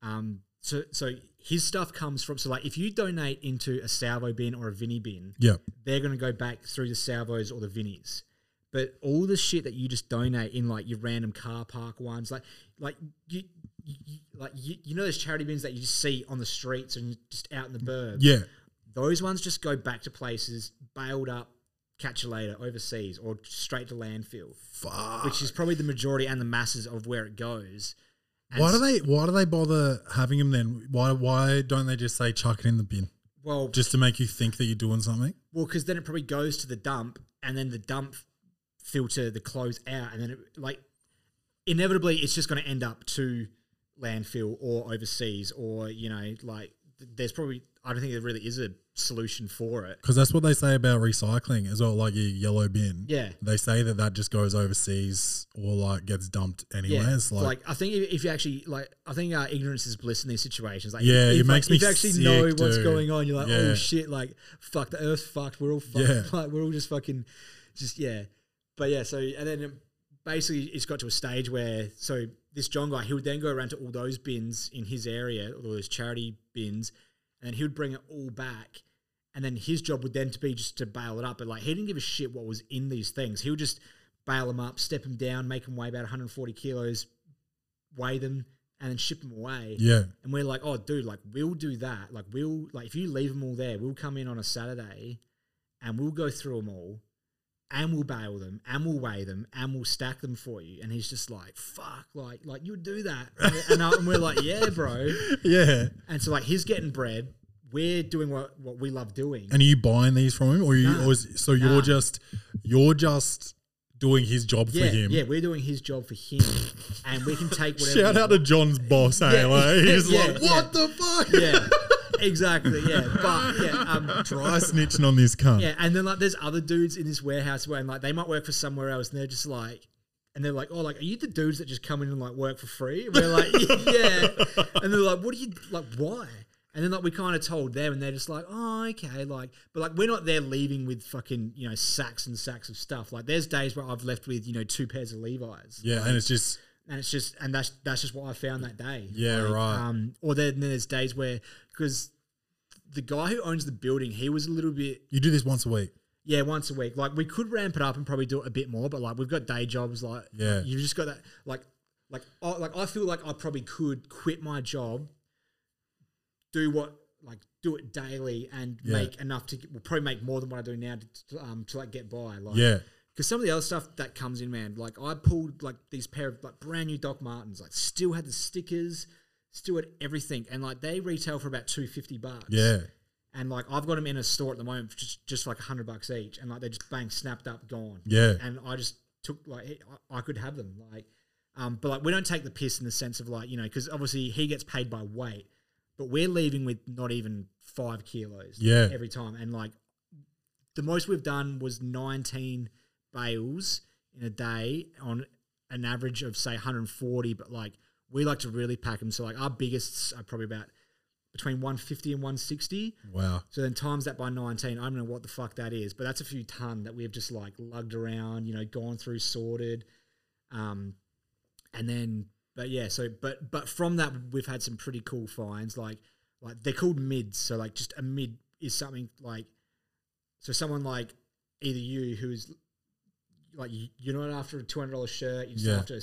Um, so so his stuff comes from so like if you donate into a salvo bin or a Vinny bin, yeah, they're going to go back through the salvos or the Vinnies. But all the shit that you just donate in like your random car park ones, like like you, you like you, you know those charity bins that you just see on the streets and just out in the burbs. Yeah. Those ones just go back to places bailed up, catch you later overseas or straight to landfill, Fuck. which is probably the majority and the masses of where it goes. And Why do they? Why do they bother having them then? Why? Why don't they just say chuck it in the bin Well, just to make you think that you're doing something? Well, because then it probably goes to the dump, and then the dump filter the clothes out, and then it, like inevitably it's just going to end up to landfill or overseas, or you know, like there's probably I don't think there really is a solution for it. Because that's what they say about recycling as well. Like your yellow bin. Yeah. They say that that just goes overseas or like gets dumped anywhere. Yeah, It's like, like, I think if, if you actually like, I think uh, ignorance is bliss in these situations. Like, Yeah, if, it if, makes like, me if you actually sick, know what's dude. going on, you're like, Yeah. oh shit, like fuck, the earth's fucked. We're all fucked. Yeah. <laughs> Like we're all just fucking, just yeah. But yeah, so and then basically it's got to a stage where so this John guy he would then go around to all those bins in his area, all those charity bins, and he would bring it all back. And then his job would then to be just to bail it up, but like he didn't give a shit what was in these things. He would just bail them up, step them down, make them weigh about 140 kilos, weigh them, and then ship them away. yeah. And we're like, oh, dude, like we'll do that. Like we'll like if you leave them all there, we'll come in on a Saturday, and we'll go through them all, and we'll bail them, and we'll weigh them, and we'll stack them for you. And he's just like, fuck, like like you do that, and, and, I- and we're like, yeah, bro. <laughs> Yeah. And so like he's getting bread, we're doing what what we love doing. And are you buying these from him, or you? Nah. Or is, so you're Nah. just you're just doing his job yeah, for him. yeah, we're doing his job for him, and we can take <laughs> whatever. Shout out to. John's boss, eh? hey, <laughs> Yeah, like, he's yeah, like, what the fuck? yeah, exactly. Yeah, <laughs> but yeah, um, Try snitching on this cunt. Yeah, and then like there's other dudes in this warehouse where and, like they might work for somewhere else, and they're just like, and they're like, oh, like are you the dudes that just come in and like work for free? And we're like, <laughs> yeah, and they're like, what do you like? Why? And then like we kind of told them, and they're just like, oh, okay, like, but like we're not there leaving with fucking you know sacks and sacks of stuff. Like there's days where I've left with you know two pairs of Levi's. Yeah, and it's just and it's just and that's that's just what I found that day. Yeah, right. Um, or then there's days where because the guy who owns the building, he was a little bit you do this once a week. yeah, once a week. Like we could ramp it up and probably do it a bit more, but like we've got day jobs. Like Yeah. you've just got that. Like like I, like I feel like I probably could quit my job, do what like do it daily and Yeah. make enough to will probably make more than what I do now to, to, um to like get by. Like Yeah, because some of the other stuff that comes in, man, like I pulled like these pair of like brand new Doc Martens, like still had the stickers, still had everything, and like they retail for about two fifty bucks. yeah, And like I've got them in a store at the moment for just just like hundred bucks each, and like they just bang snapped up, gone. Yeah. And I just took like I could have them like, um, but like we don't take the piss in the sense of like you know because obviously he gets paid by weight, but we're leaving with not even five kilos. Yeah. Every time, and like the most we've done was nineteen bales in a day on an average of say 140, but like we like to really pack them. So like our biggest are probably about between 150 and 160. wow. So then times that by 19, I don't know what the fuck that is, but that's a few ton that we've just like lugged around, you know, gone through, sorted. Um, and then, but yeah, so, but, but from that, we've had some pretty cool finds. Like, like they're called mids. So like just a mid is something like, so someone like either you who's like, you- you're not after a $200 shirt, you're just Yeah. after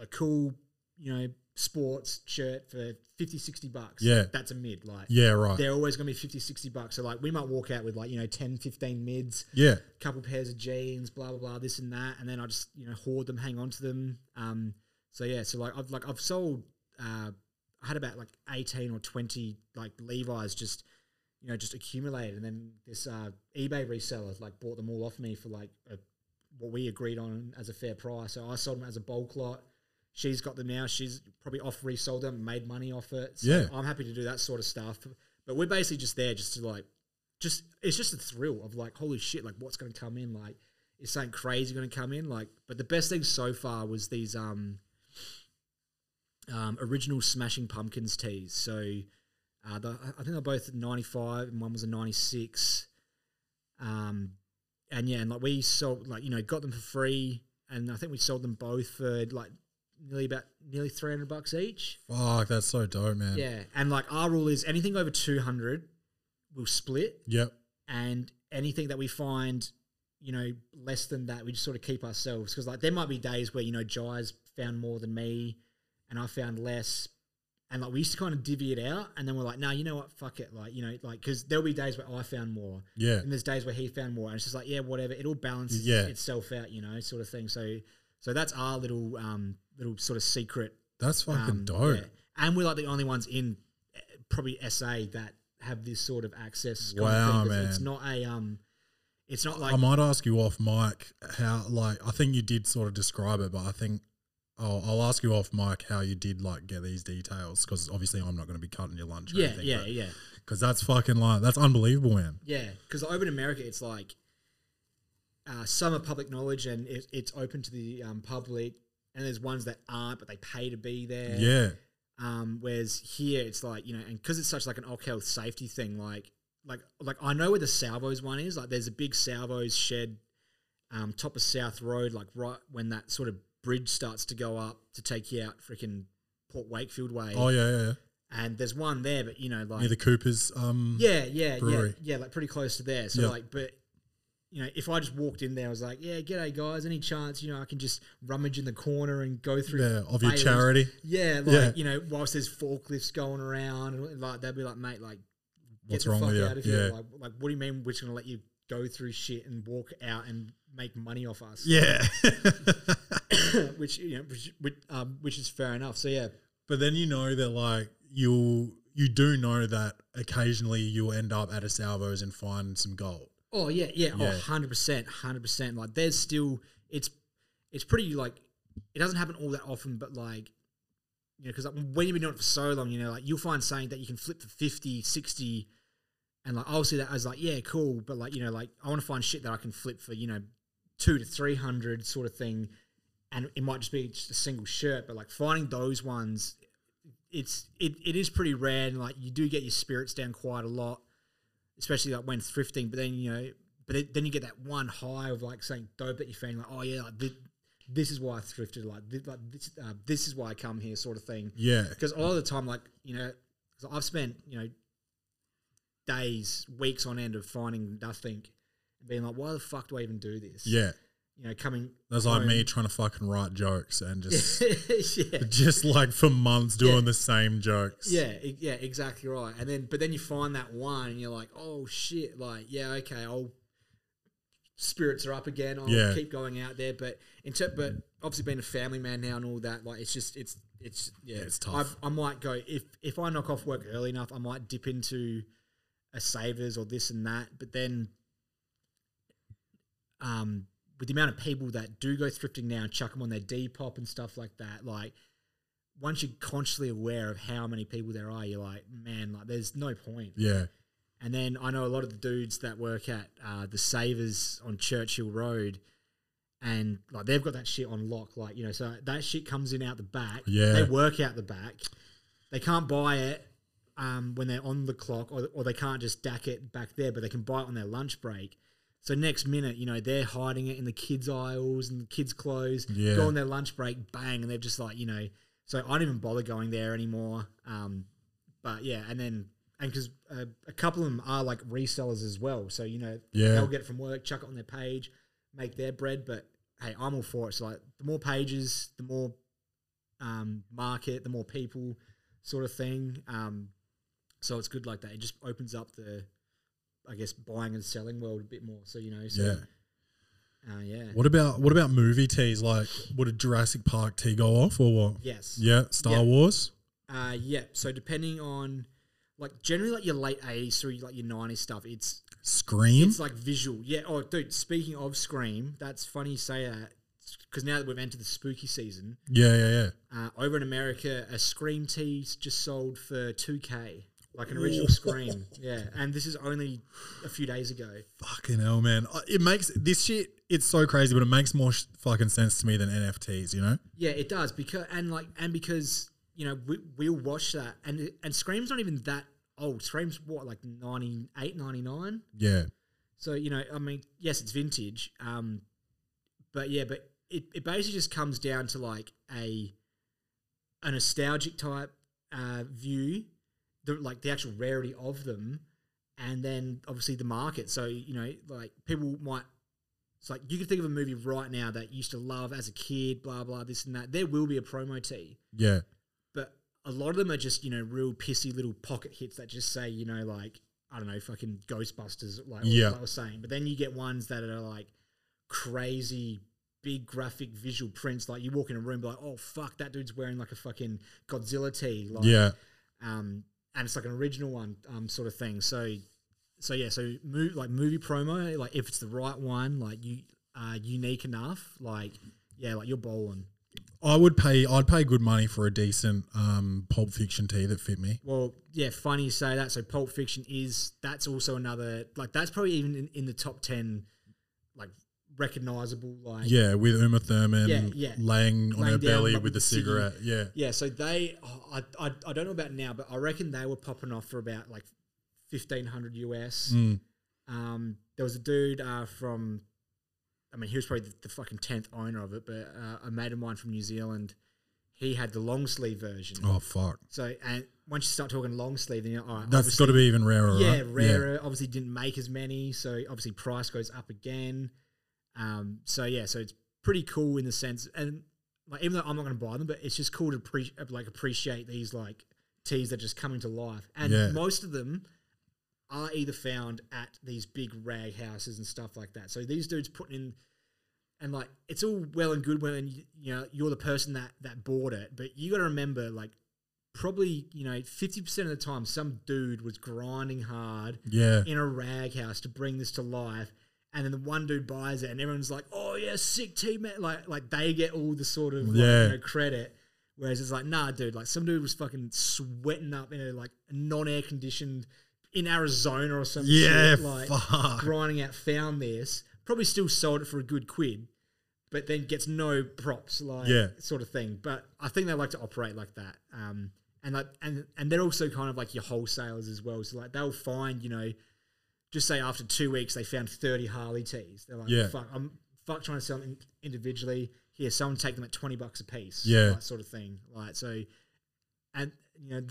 a, a cool, you know, sports shirt for 50, 60 bucks. Yeah. That's a mid. Like, Yeah, right. they're always going to be 50, 60 bucks. So, like, we might walk out with, like, you know, 10, 15 mids, Yeah, couple pairs of jeans, blah, blah, blah, this and that. And then I just, you know, hoard them, hang on to them. Um, so, yeah, so, like, I've, like, I've sold, uh, I had about, like, 18 or 20, like, Levi's just, you know, just accumulated. And then this uh, eBay reseller, like, bought them all off me for, like, a, what we agreed on as a fair price. So I sold them as a bulk lot. She's got them now. She's probably off resold them, made money off it. So Yeah. I'm happy to do that sort of stuff. But we're basically just there just to like, just it's just a thrill of like, holy shit, like what's going to come in? Like, is something crazy going to come in? Like, but the best thing so far was these um, um original Smashing Pumpkins tees. So uh, the, I think they're both 95 and one was a 96. Um, and yeah, and like we sold, like you know, got them for free, and I think we sold them both for like nearly about nearly three hundred bucks each. fuck, that's so dope, man. Yeah, and like our rule is anything over two hundred, we'll split, Yep. and anything that we find, you know, less than that. We just sort of keep ourselves because like there might be days where you know Jai's found more than me, and I found less, and like we used to kind of divvy it out, and then we're like, no, you know what, fuck it, like you know, like because there'll be days where I found more, Yeah. and there's days where he found more, and it's just like yeah, whatever, it all balances Yeah. itself out, you know, sort of thing. So so that's our little um little sort of secret That's fucking um, dope. yeah. And we're like the only ones in uh, probably SA that have this sort of access. kind of Wow, thing. It's not a um, it's not like I might ask you off mic how, like, I think you did sort of describe it, but I think I'll, I'll ask you off mic how you did like get these details because obviously I'm not going to be cutting your lunch. Yeah, anything, yeah, yeah, Because that's fucking like that's unbelievable, man. yeah. Because over in America, it's like uh, some are public knowledge and it, it's open to the um, public, and there's ones that aren't, but they pay to be there. Yeah, Um, whereas here it's like you know, and because it's such like an ock health safety thing, like like like I know where the salvos one is. Like there's a big salvos shed, um, top of South Road, like right when that sort of bridge starts to go up to take you out, freaking Port Wakefield way. Oh yeah, yeah, yeah. And there's one there, but you know, like Near the Coopers. Um, yeah, yeah, yeah, yeah, like pretty close to there. So Yeah. like, but you know, if I just walked in there, I was like, yeah, g'day guys, any chance you know I can just rummage in the corner and go through yeah, of your charity. Yeah, like Yeah. you know, whilst there's forklifts going around, and like they'd be like, mate, like, get What's the wrong fuck with you? out of here. Yeah. Like, like, what do you mean we're just gonna let you go through shit and walk out and make money off us? Yeah. <coughs> which you know, which, which, um, which is fair enough. So yeah, but then you know that like you'll you do know that occasionally you'll end up at a salvos and find some gold. Oh yeah, yeah, oh, Yeah. oh 100 percent, hundred percent. Like there's still it's it's pretty like it doesn't happen all that often, but like you know, because like, when you've been doing it for so long, you know, like you'll find something that you can flip for 50, 60, and like I'll see that as like yeah, cool, but like you know, like I want to find shit that I can flip for you know two to three hundred sort of thing, and it might just be just a single shirt, but like finding those ones, it's it, it is pretty rare, and like you do get your spirits down quite a lot especially like when thrifting. But then you know, but then- then you get that one high of like saying dope that you're feeling like, oh yeah, like this, this is why I thrifted, like this, like this, uh, this is why I come here, sort of thing. Yeah. Because a lot of the time, like you know, 'cause I've spent you know days, weeks on end of finding nothing, and being like, why the fuck do I even do this? Yeah. You know, coming. That's like me trying to fucking write jokes and <laughs> just yeah. just like for months doing Yeah. the same jokes. Yeah, yeah, exactly right. And then, but then you find that one, and you're like, oh shit, like, yeah, okay, I'll spirits are up again. I'll Yeah. keep going out there. But in ter- but obviously being a family man now and all that, like, it's just it's it's yeah, it's tough. I've, I might go if if I knock off work early enough, I might dip into a savers or this and that. But then, um, with the amount of people that do go thrifting now and chuck them on their Depop and stuff like that, like once you're consciously aware of how many people there are, you're like, man, like there's no point. Yeah. And then I know a lot of the dudes that work at uh, the Savers on Churchill Road, and like they've got that shit on lock. Like you know, so that shit comes in out the back. Yeah. they work out the back. They can't buy it um, when they're on the clock, or, or they can't just dack it back there, but they can buy it on their lunch break. So next minute, you know, they're hiding it in the kids' aisles and the kids' clothes. Yeah. Go on their lunch break, bang, and they're just like, you know. So I don't even bother going there anymore. Um, but yeah, and then and because uh, a couple of them are like resellers as well, so you know Yeah. they'll get it from work, chuck it on their page, make their bread. But hey, I'm all for it. So like the more pages, the more um, market, the more people, sort of thing. Um, so it's good like that. It just opens up the, I guess, buying and selling world a bit more. So you know, so Yeah. uh, yeah, What about what about movie tees? Like, would a Jurassic Park tee go off or what? yes, Yeah, Star. Wars. Uh, yeah. So depending on, like, generally like your late eighties through like your nineties stuff, it's Scream. it's like visual. Yeah. Oh, dude. Speaking of Scream, that's funny you say that because now that we've entered the spooky season, yeah, yeah, yeah. uh, over in America, a Scream tee's just sold for two k, like an original Scream. Yeah, and this is only a few days ago. Fucking hell, man! It makes this shit. It's so crazy, but it makes more sh- fucking sense to me than NFTs. You know? Yeah, it does because and like and because you know we we'll watch that and and Scream's not even that old. Scream's what like 98, 99? Yeah, So you know, I mean, yes, it's vintage, um, but yeah, but it, it basically just comes down to like a a nostalgic type uh, view, the like the actual rarity of them, and then obviously the market. So you know, like people might It's like you can think of a movie right now that you used to love as a kid, blah blah, this and that. There will be a promo tee, Yeah. but a lot of them are just you know real pissy little pocket hits that just say you know like I don't know fucking Ghostbusters like Yeah. I was saying. But then you get ones that are like crazy big graphic visual prints. Like you walk in a room, be like, oh fuck, that dude's wearing like a fucking Godzilla tee. Like, Yeah. um, and it's like an original one, um, sort of thing. So, so yeah, so move like movie promo, like if it's the right one, like you uh, unique enough, like yeah, like you're bowling. I would pay. I'd pay good money for a decent um, Pulp Fiction tee that fit me. Well, yeah, funny you say that. So Pulp Fiction is that's also another like that's probably even in, in the top ten, like recognizable. Like Yeah, with Uma Thurman Yeah, yeah. laying on Laying her down, belly with with the cigarette. Yeah. Yeah, so they, oh, I, I, I don't know about now, but I reckon they were popping off for about like fifteen hundred US. Mm. Um, there was a dude uh, from, I mean, he was probably the, the fucking tenth owner of it, but uh, a mate of mine from New Zealand, he had the long sleeve version. Oh fuck. So, and once you start talking long sleeve, then you're all right, that's got to be even rarer. yeah, right? rarer. Obviously, didn't make as many, so obviously price goes up again. Um, so yeah, so it's pretty cool in the sense, and like even though I'm not going to buy them, but it's just cool to pre- like appreciate these like tees that are just coming to life, and Yeah. most of them are either found at these big rag houses and stuff like that. So these dudes putting in. And like it's all well and good when you, you know you're the person that that bought it, but you got to remember like probably you know fifty percent of the time some dude was grinding hard Yeah. in a rag house to bring this to life. And then the one dude buys it, and everyone's like, "Oh yeah, sick team, man!" Like, like they get all the sort of like, you know, credit, whereas it's like, "Nah, dude." Like some dude was fucking sweating up in a like non-air conditioned in Arizona or something. Yeah, like fuck. grinding out, found this, probably still sold it for a good quid, but then gets no props, like Yeah. sort of thing. But I think they like to operate like that. Um, and like and and they're also kind of like your wholesalers as well. So like they'll find, you know, just say after two weeks they found thirty Harley tees. They're like, Yeah. fuck, I'm fuck trying to sell them individually. Here, someone take them at twenty bucks a piece. Yeah. like, sort of thing. Like so, and you know.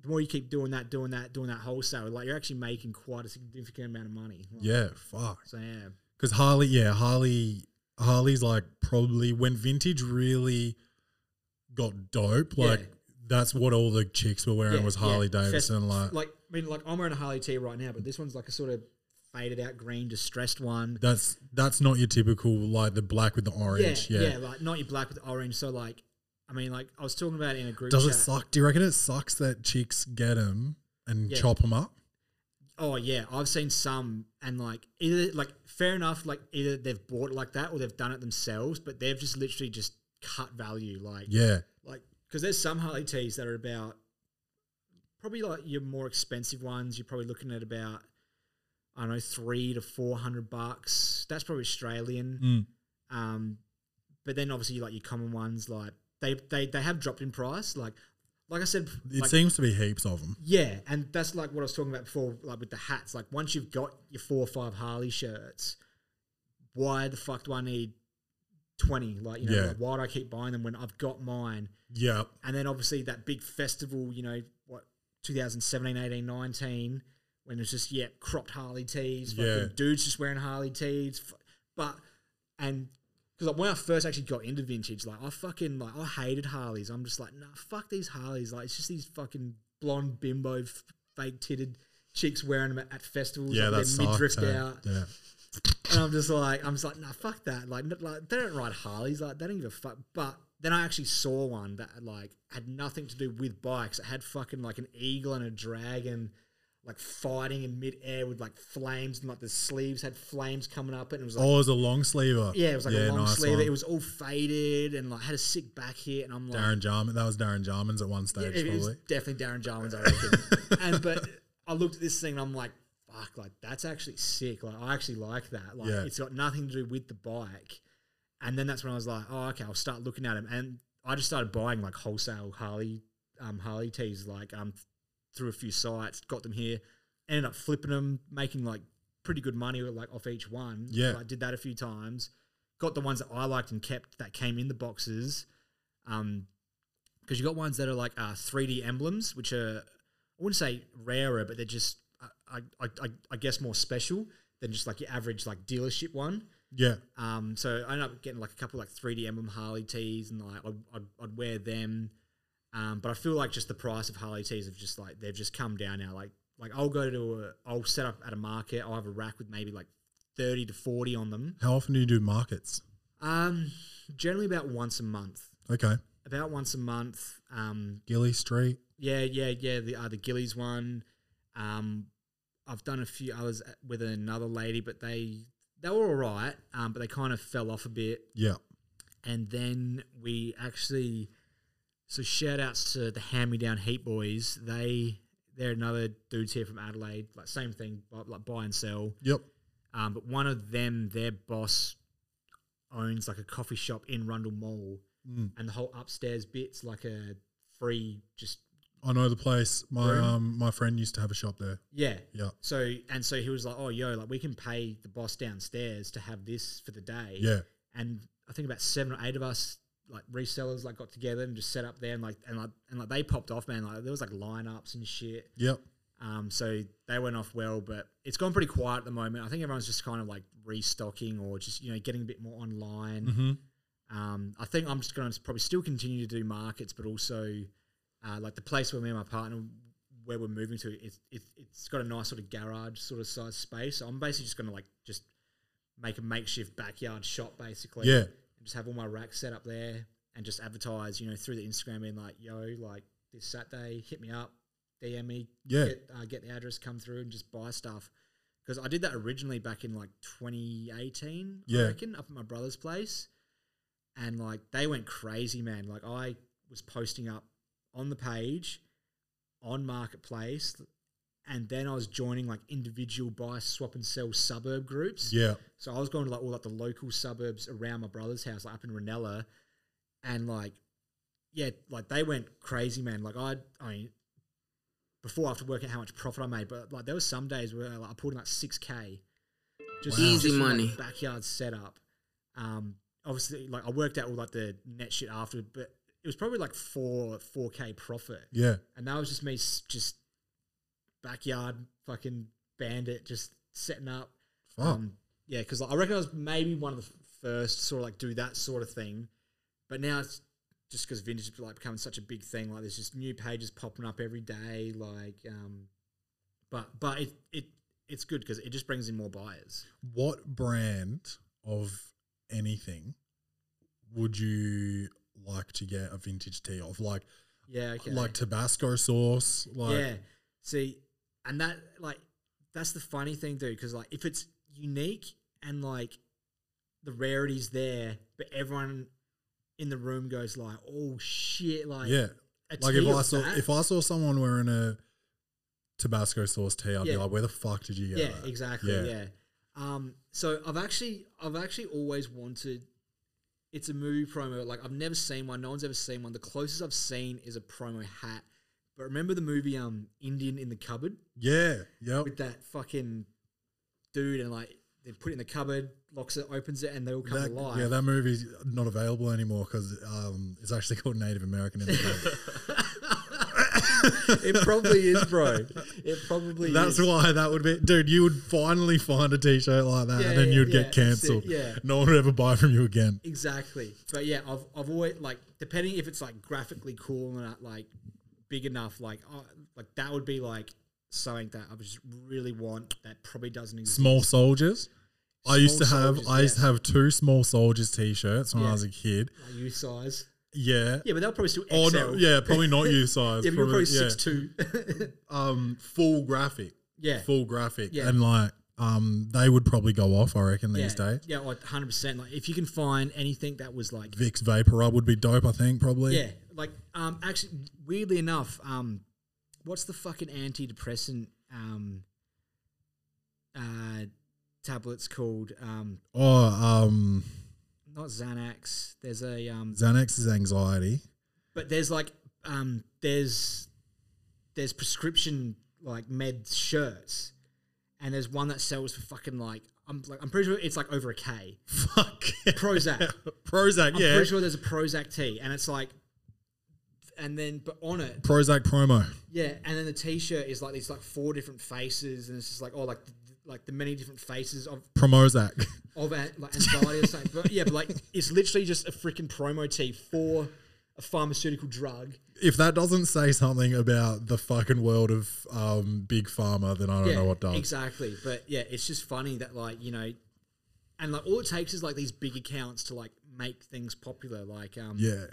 The more you keep doing that, doing that, doing that wholesale, like you're actually making quite a significant amount of money. Like, Yeah. Fuck. So yeah, Because Harley, yeah, Harley, Harley's like probably when vintage really got dope. Like Yeah. that's what all the chicks were wearing Yeah, was yeah. Harley Fest- Davidson. like like I mean, like I'm wearing a Harley tee right now, but this one's like a sort of faded out green, distressed one. that's that's not your typical like the black with the orange. yeah, Yeah. yeah, like not your black with the orange. So like, I mean, like I was talking about it in a group. Does it suck? Do you reckon it sucks that chicks get them and Yeah. chop them up? Oh yeah, I've seen some, and like either like fair enough, like either they've bought it like that or they've done it themselves, but they've just literally just cut value, like Yeah. like because there's some Harley tees that are about probably like your more expensive ones. You're probably looking at about I don't know three to four hundred bucks. That's probably Australian. Mm. Um, but then obviously like your common ones, like they they they have dropped in price. Like like I said, It like, seems to be heaps of them. yeah, and that's like what I was talking about before, like with the hats. Like once you've got your four or five Harley shirts, why the fuck do I need twenty? Like you know, Yeah. like, why do I keep buying them when I've got mine? Yeah. And then obviously that big festival, you know, 2017, 18, 19, when it's just yeah, cropped Harley tees, fucking Yeah. dudes just wearing Harley tees, but and because like when I first actually got into vintage, like I fucking like I hated Harleys. I'm just like, nah, fuck these Harleys. Like it's just these fucking blonde bimbo, f- fake titted chicks wearing them at, at festivals. Yeah, like, that's their midriff sucked. eh? out. Yeah. And I'm just like, I'm just like, nah, fuck that. Like, like they don't ride Harleys. Like, they don't give a fuck. But then I actually saw one that like had nothing to do with bikes. It had fucking like an eagle and a dragon, like fighting in midair with like flames and like the sleeves had flames coming up and it was like. Oh, it was a long sleever. Yeah, it was like a long nice sleeve. one. It was all faded and like had a sick back hit, and I'm like, Darren Jarman. That was Darren Jarman's at one stage yeah, it probably. definitely Darren Jarman's, I reckon. <laughs> and but I looked at this thing and I'm like, fuck, like that's actually sick. Like I actually like that. Like Yeah. it's got nothing to do with the bike. And then that's when I was like, oh, okay, I'll start looking at them. And I just started buying like wholesale Harley, um, Harley tees, like um, through a few sites, got them here, ended up flipping them, making like pretty good money like off each one. Yeah. I did that a few times. Got the ones that I liked and kept that came in the boxes. Um, because you got ones that are like uh, 3D emblems, which are I wouldn't say rarer, but they're just uh, I, I, I, I guess more special than just like your average like dealership one. Yeah. Um, so I ended up getting like a couple like 3D emblem Harley tees, and like I'd, I'd, I'd wear them. Um, but I feel like just the price of Harley tees have just like they've just come down now. Like like I'll go to a I'll set up at a market. I'll have a rack with maybe like thirty to forty on them. How often do you do markets? Um, generally about once a month. Okay. About once a month. Um, Gilles Street. yeah, yeah, yeah. The uh, the Gilles one. Um, I've done a few others with another lady, but they they were all right. Um, but they kind of fell off a bit. Yeah. and then we actually so shout outs to the hand me down heat boys they they're another dudes here from adelaide like same thing like buy and sell Yep. um, but one of them their boss owns like a coffee shop in rundle mall Mm. and the whole upstairs bit's like a free just I know the place. My Room? um my friend used to have a shop there. yeah Yeah. so and so he was like oh yo like we can pay the boss downstairs to have this for the day Yeah. and I think about seven or eight of us like resellers like got together and just set up there and like and like and like they popped off man like there was like lineups and shit Yep. um so they went off well but it's gone pretty quiet at the moment I think everyone's just kind of like restocking or just you know getting a bit more online Mm-hmm. um I think I'm just going to probably still continue to do markets but also uh, like the place where me and my partner where we're moving to it's it's, it's got a nice sort of garage sort of size space so I'm basically just going to like just make a makeshift backyard shop basically Yeah. and just have all my racks set up there and just advertise, you know, through the Instagram being like, yo, like this Saturday, hit me up, DM me, Yeah. get, uh, get the address, come through and just buy stuff. Because I did that originally back in like 2018, Yeah. I reckon, up at my brother's place. And like they went crazy, man. Like I was posting up on the page, on Marketplace, and then I was joining like individual buy, swap, and sell suburb groups. Yeah. So I was going to like all like the local suburbs around my brother's house, like up in Ranella, and like, yeah, like they went crazy, man. Like I, I mean, before I have to work out how much profit I made, but like there was some days where like, I pulled in like six k, just Wow. Easy just from, like, money. backyard setup. Um, obviously, like I worked out all like the net shit after, but it was probably like four four k profit, Yeah. and that was just me just backyard fucking bandit, just setting up. Fuck. Um, yeah, because I reckon I was maybe one of the first sort of like do that sort of thing, but now it's just because vintage is like becoming such a big thing. Like there's just new pages popping up every day. Like, um, but but it it it's good because it just brings in more buyers. what brand of anything would you like to get a vintage tee of? Like Yeah, okay. like Tabasco sauce? Like yeah. See, and that like that's the funny thing, dude. Because like if it's unique and like the rarity's there, but everyone in the room goes like, "Oh shit!" Like yeah. Like if I saw that- if I saw someone wearing a Tabasco sauce tee, I'd be like, "Where the fuck did you get it? yeah, that?" exactly. Yeah. Yeah. Um. So I've actually, I've actually always wanted. It's a movie promo. Like I've never seen one. No one's ever seen one. The closest I've seen is a promo hat. But remember the movie um Indian in the cupboard Yeah. yeah. with that fucking dude and like they put it in the cupboard, locks it, opens it, and they all come That, alive. yeah, that movie's not available anymore because um, it's actually called Native American in the <laughs> it probably is, bro. It probably is. That's is. why that would be, dude. You would finally find a T-shirt like that, Yeah, and then yeah, you'd yeah, get that's it, cancelled. yeah. no one would ever buy from you again. Exactly. But yeah, I've I've always like depending if it's like graphically cool and uh, like big enough, like uh, like that would be like something that I would just really want that probably doesn't exist. Small soldiers. I used to Small have. soldiers, I used to have two small soldiers T-shirts when Yeah. I was a kid. like youth size. Yeah. Yeah, but they'll probably still XL. Oh no. Yeah, probably not you <laughs> size. yeah, but you're probably yeah. six two. <laughs> Um, full graphic. yeah. Full graphic, Yeah. and like, um, they would probably go off. I reckon yeah. these days. Yeah, like hundred percent. Like if you can find anything that was like Vicks Vapor would be dope. I think probably. Yeah, like um, actually, weirdly enough, um, what's the fucking antidepressant um, uh, tablets called? Um, Oh, um, not Xanax. There's a um, Xanax is anxiety. but there's like um, there's there's prescription like med shirts, and there's one that sells for fucking like I'm like I'm pretty sure it's like over a k. Fuck. Prozac. <laughs> Prozac. I'm yeah. pretty sure there's a Prozac tee, and it's like, and then but on it Prozac promo. Yeah, and then the T-shirt is like these like four different faces, and it's just like oh like like the many different faces of Promozac. <laughs> of like anxiety or something. But yeah, but like it's literally just a freaking promo tee for a pharmaceutical drug. if that doesn't say something about the fucking world of um, big pharma, then I don't yeah, know what does. exactly. But yeah, it's just funny that like you know, and like all it takes is like these big accounts to like make things popular. Like um, Yeah.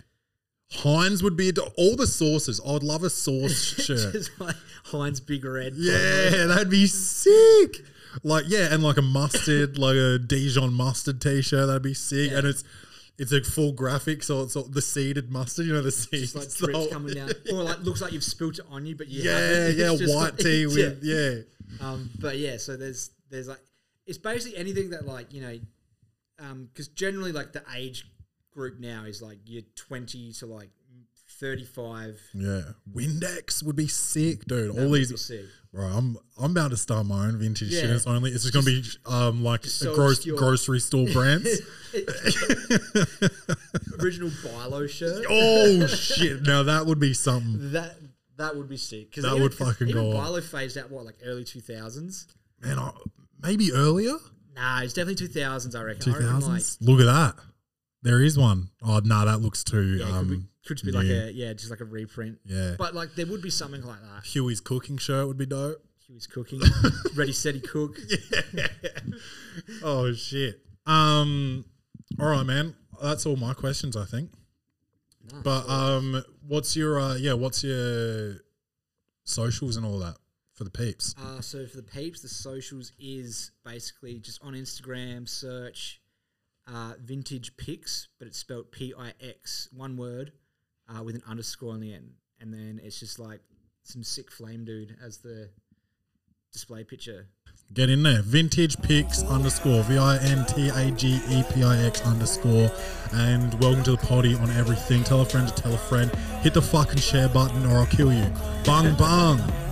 Heinz would be all the sauces. I would love a sauce <laughs> shirt. just like Heinz Big Red. Yeah, that'd be sick. Like yeah, and like a mustard, like a Dijon mustard t-shirt, that'd be sick. Yeah. And it's it's a full graphic, so it's all the seeded mustard. You know the seeds, Just like the drips coming down, <laughs> or like looks like you've spilt it on you, but you Yeah, <laughs> yeah, white like- tee <laughs> with yeah. Um, but yeah, so there's there's like it's basically anything that like you know, because generally like the age group now is like you're 20 to like 35. Yeah, Windex would be sick, dude. That All would these, be sick. bro. I'm I'm about to start my own vintage shit. Yeah. It's only it's just gonna be um like just so gross, obscure. grocery store brands. <laughs> <laughs> Original Bi-Lo shirt. oh <laughs> shit! Now that would be something, That that would be sick. 'Cause That even- would fucking even go off. Bi-Lo phased out what like early 2000s. man. I, maybe earlier. Nah, it's definitely 2000s. I reckon. Two reckon like thousands. Look at that. There is one. Oh no, that looks too. yeah, could, um, could just be like a yeah, just like a reprint. yeah. But like there would be something like that. Huey's cooking shirt would be dope. He was cooking, <laughs> ready, steady, cook. <laughs> Oh shit. Um. All right, man. That's all my questions. I think. Nah, But um, what's your uh, yeah? What's your socials and all that for the peeps? Uh, so for the peeps, the socials is basically just on Instagram, search uh, vintage pics, but it's spelled P I X, one word, uh, with an underscore on the end. And then it's just like some sick flame dude as the display picture. Get in there. Vintage pics underscore V I N T A G E P I X underscore. And welcome to the potty on everything. Tell a friend to tell a friend. Hit the fucking share button or I'll kill you. Bung bung.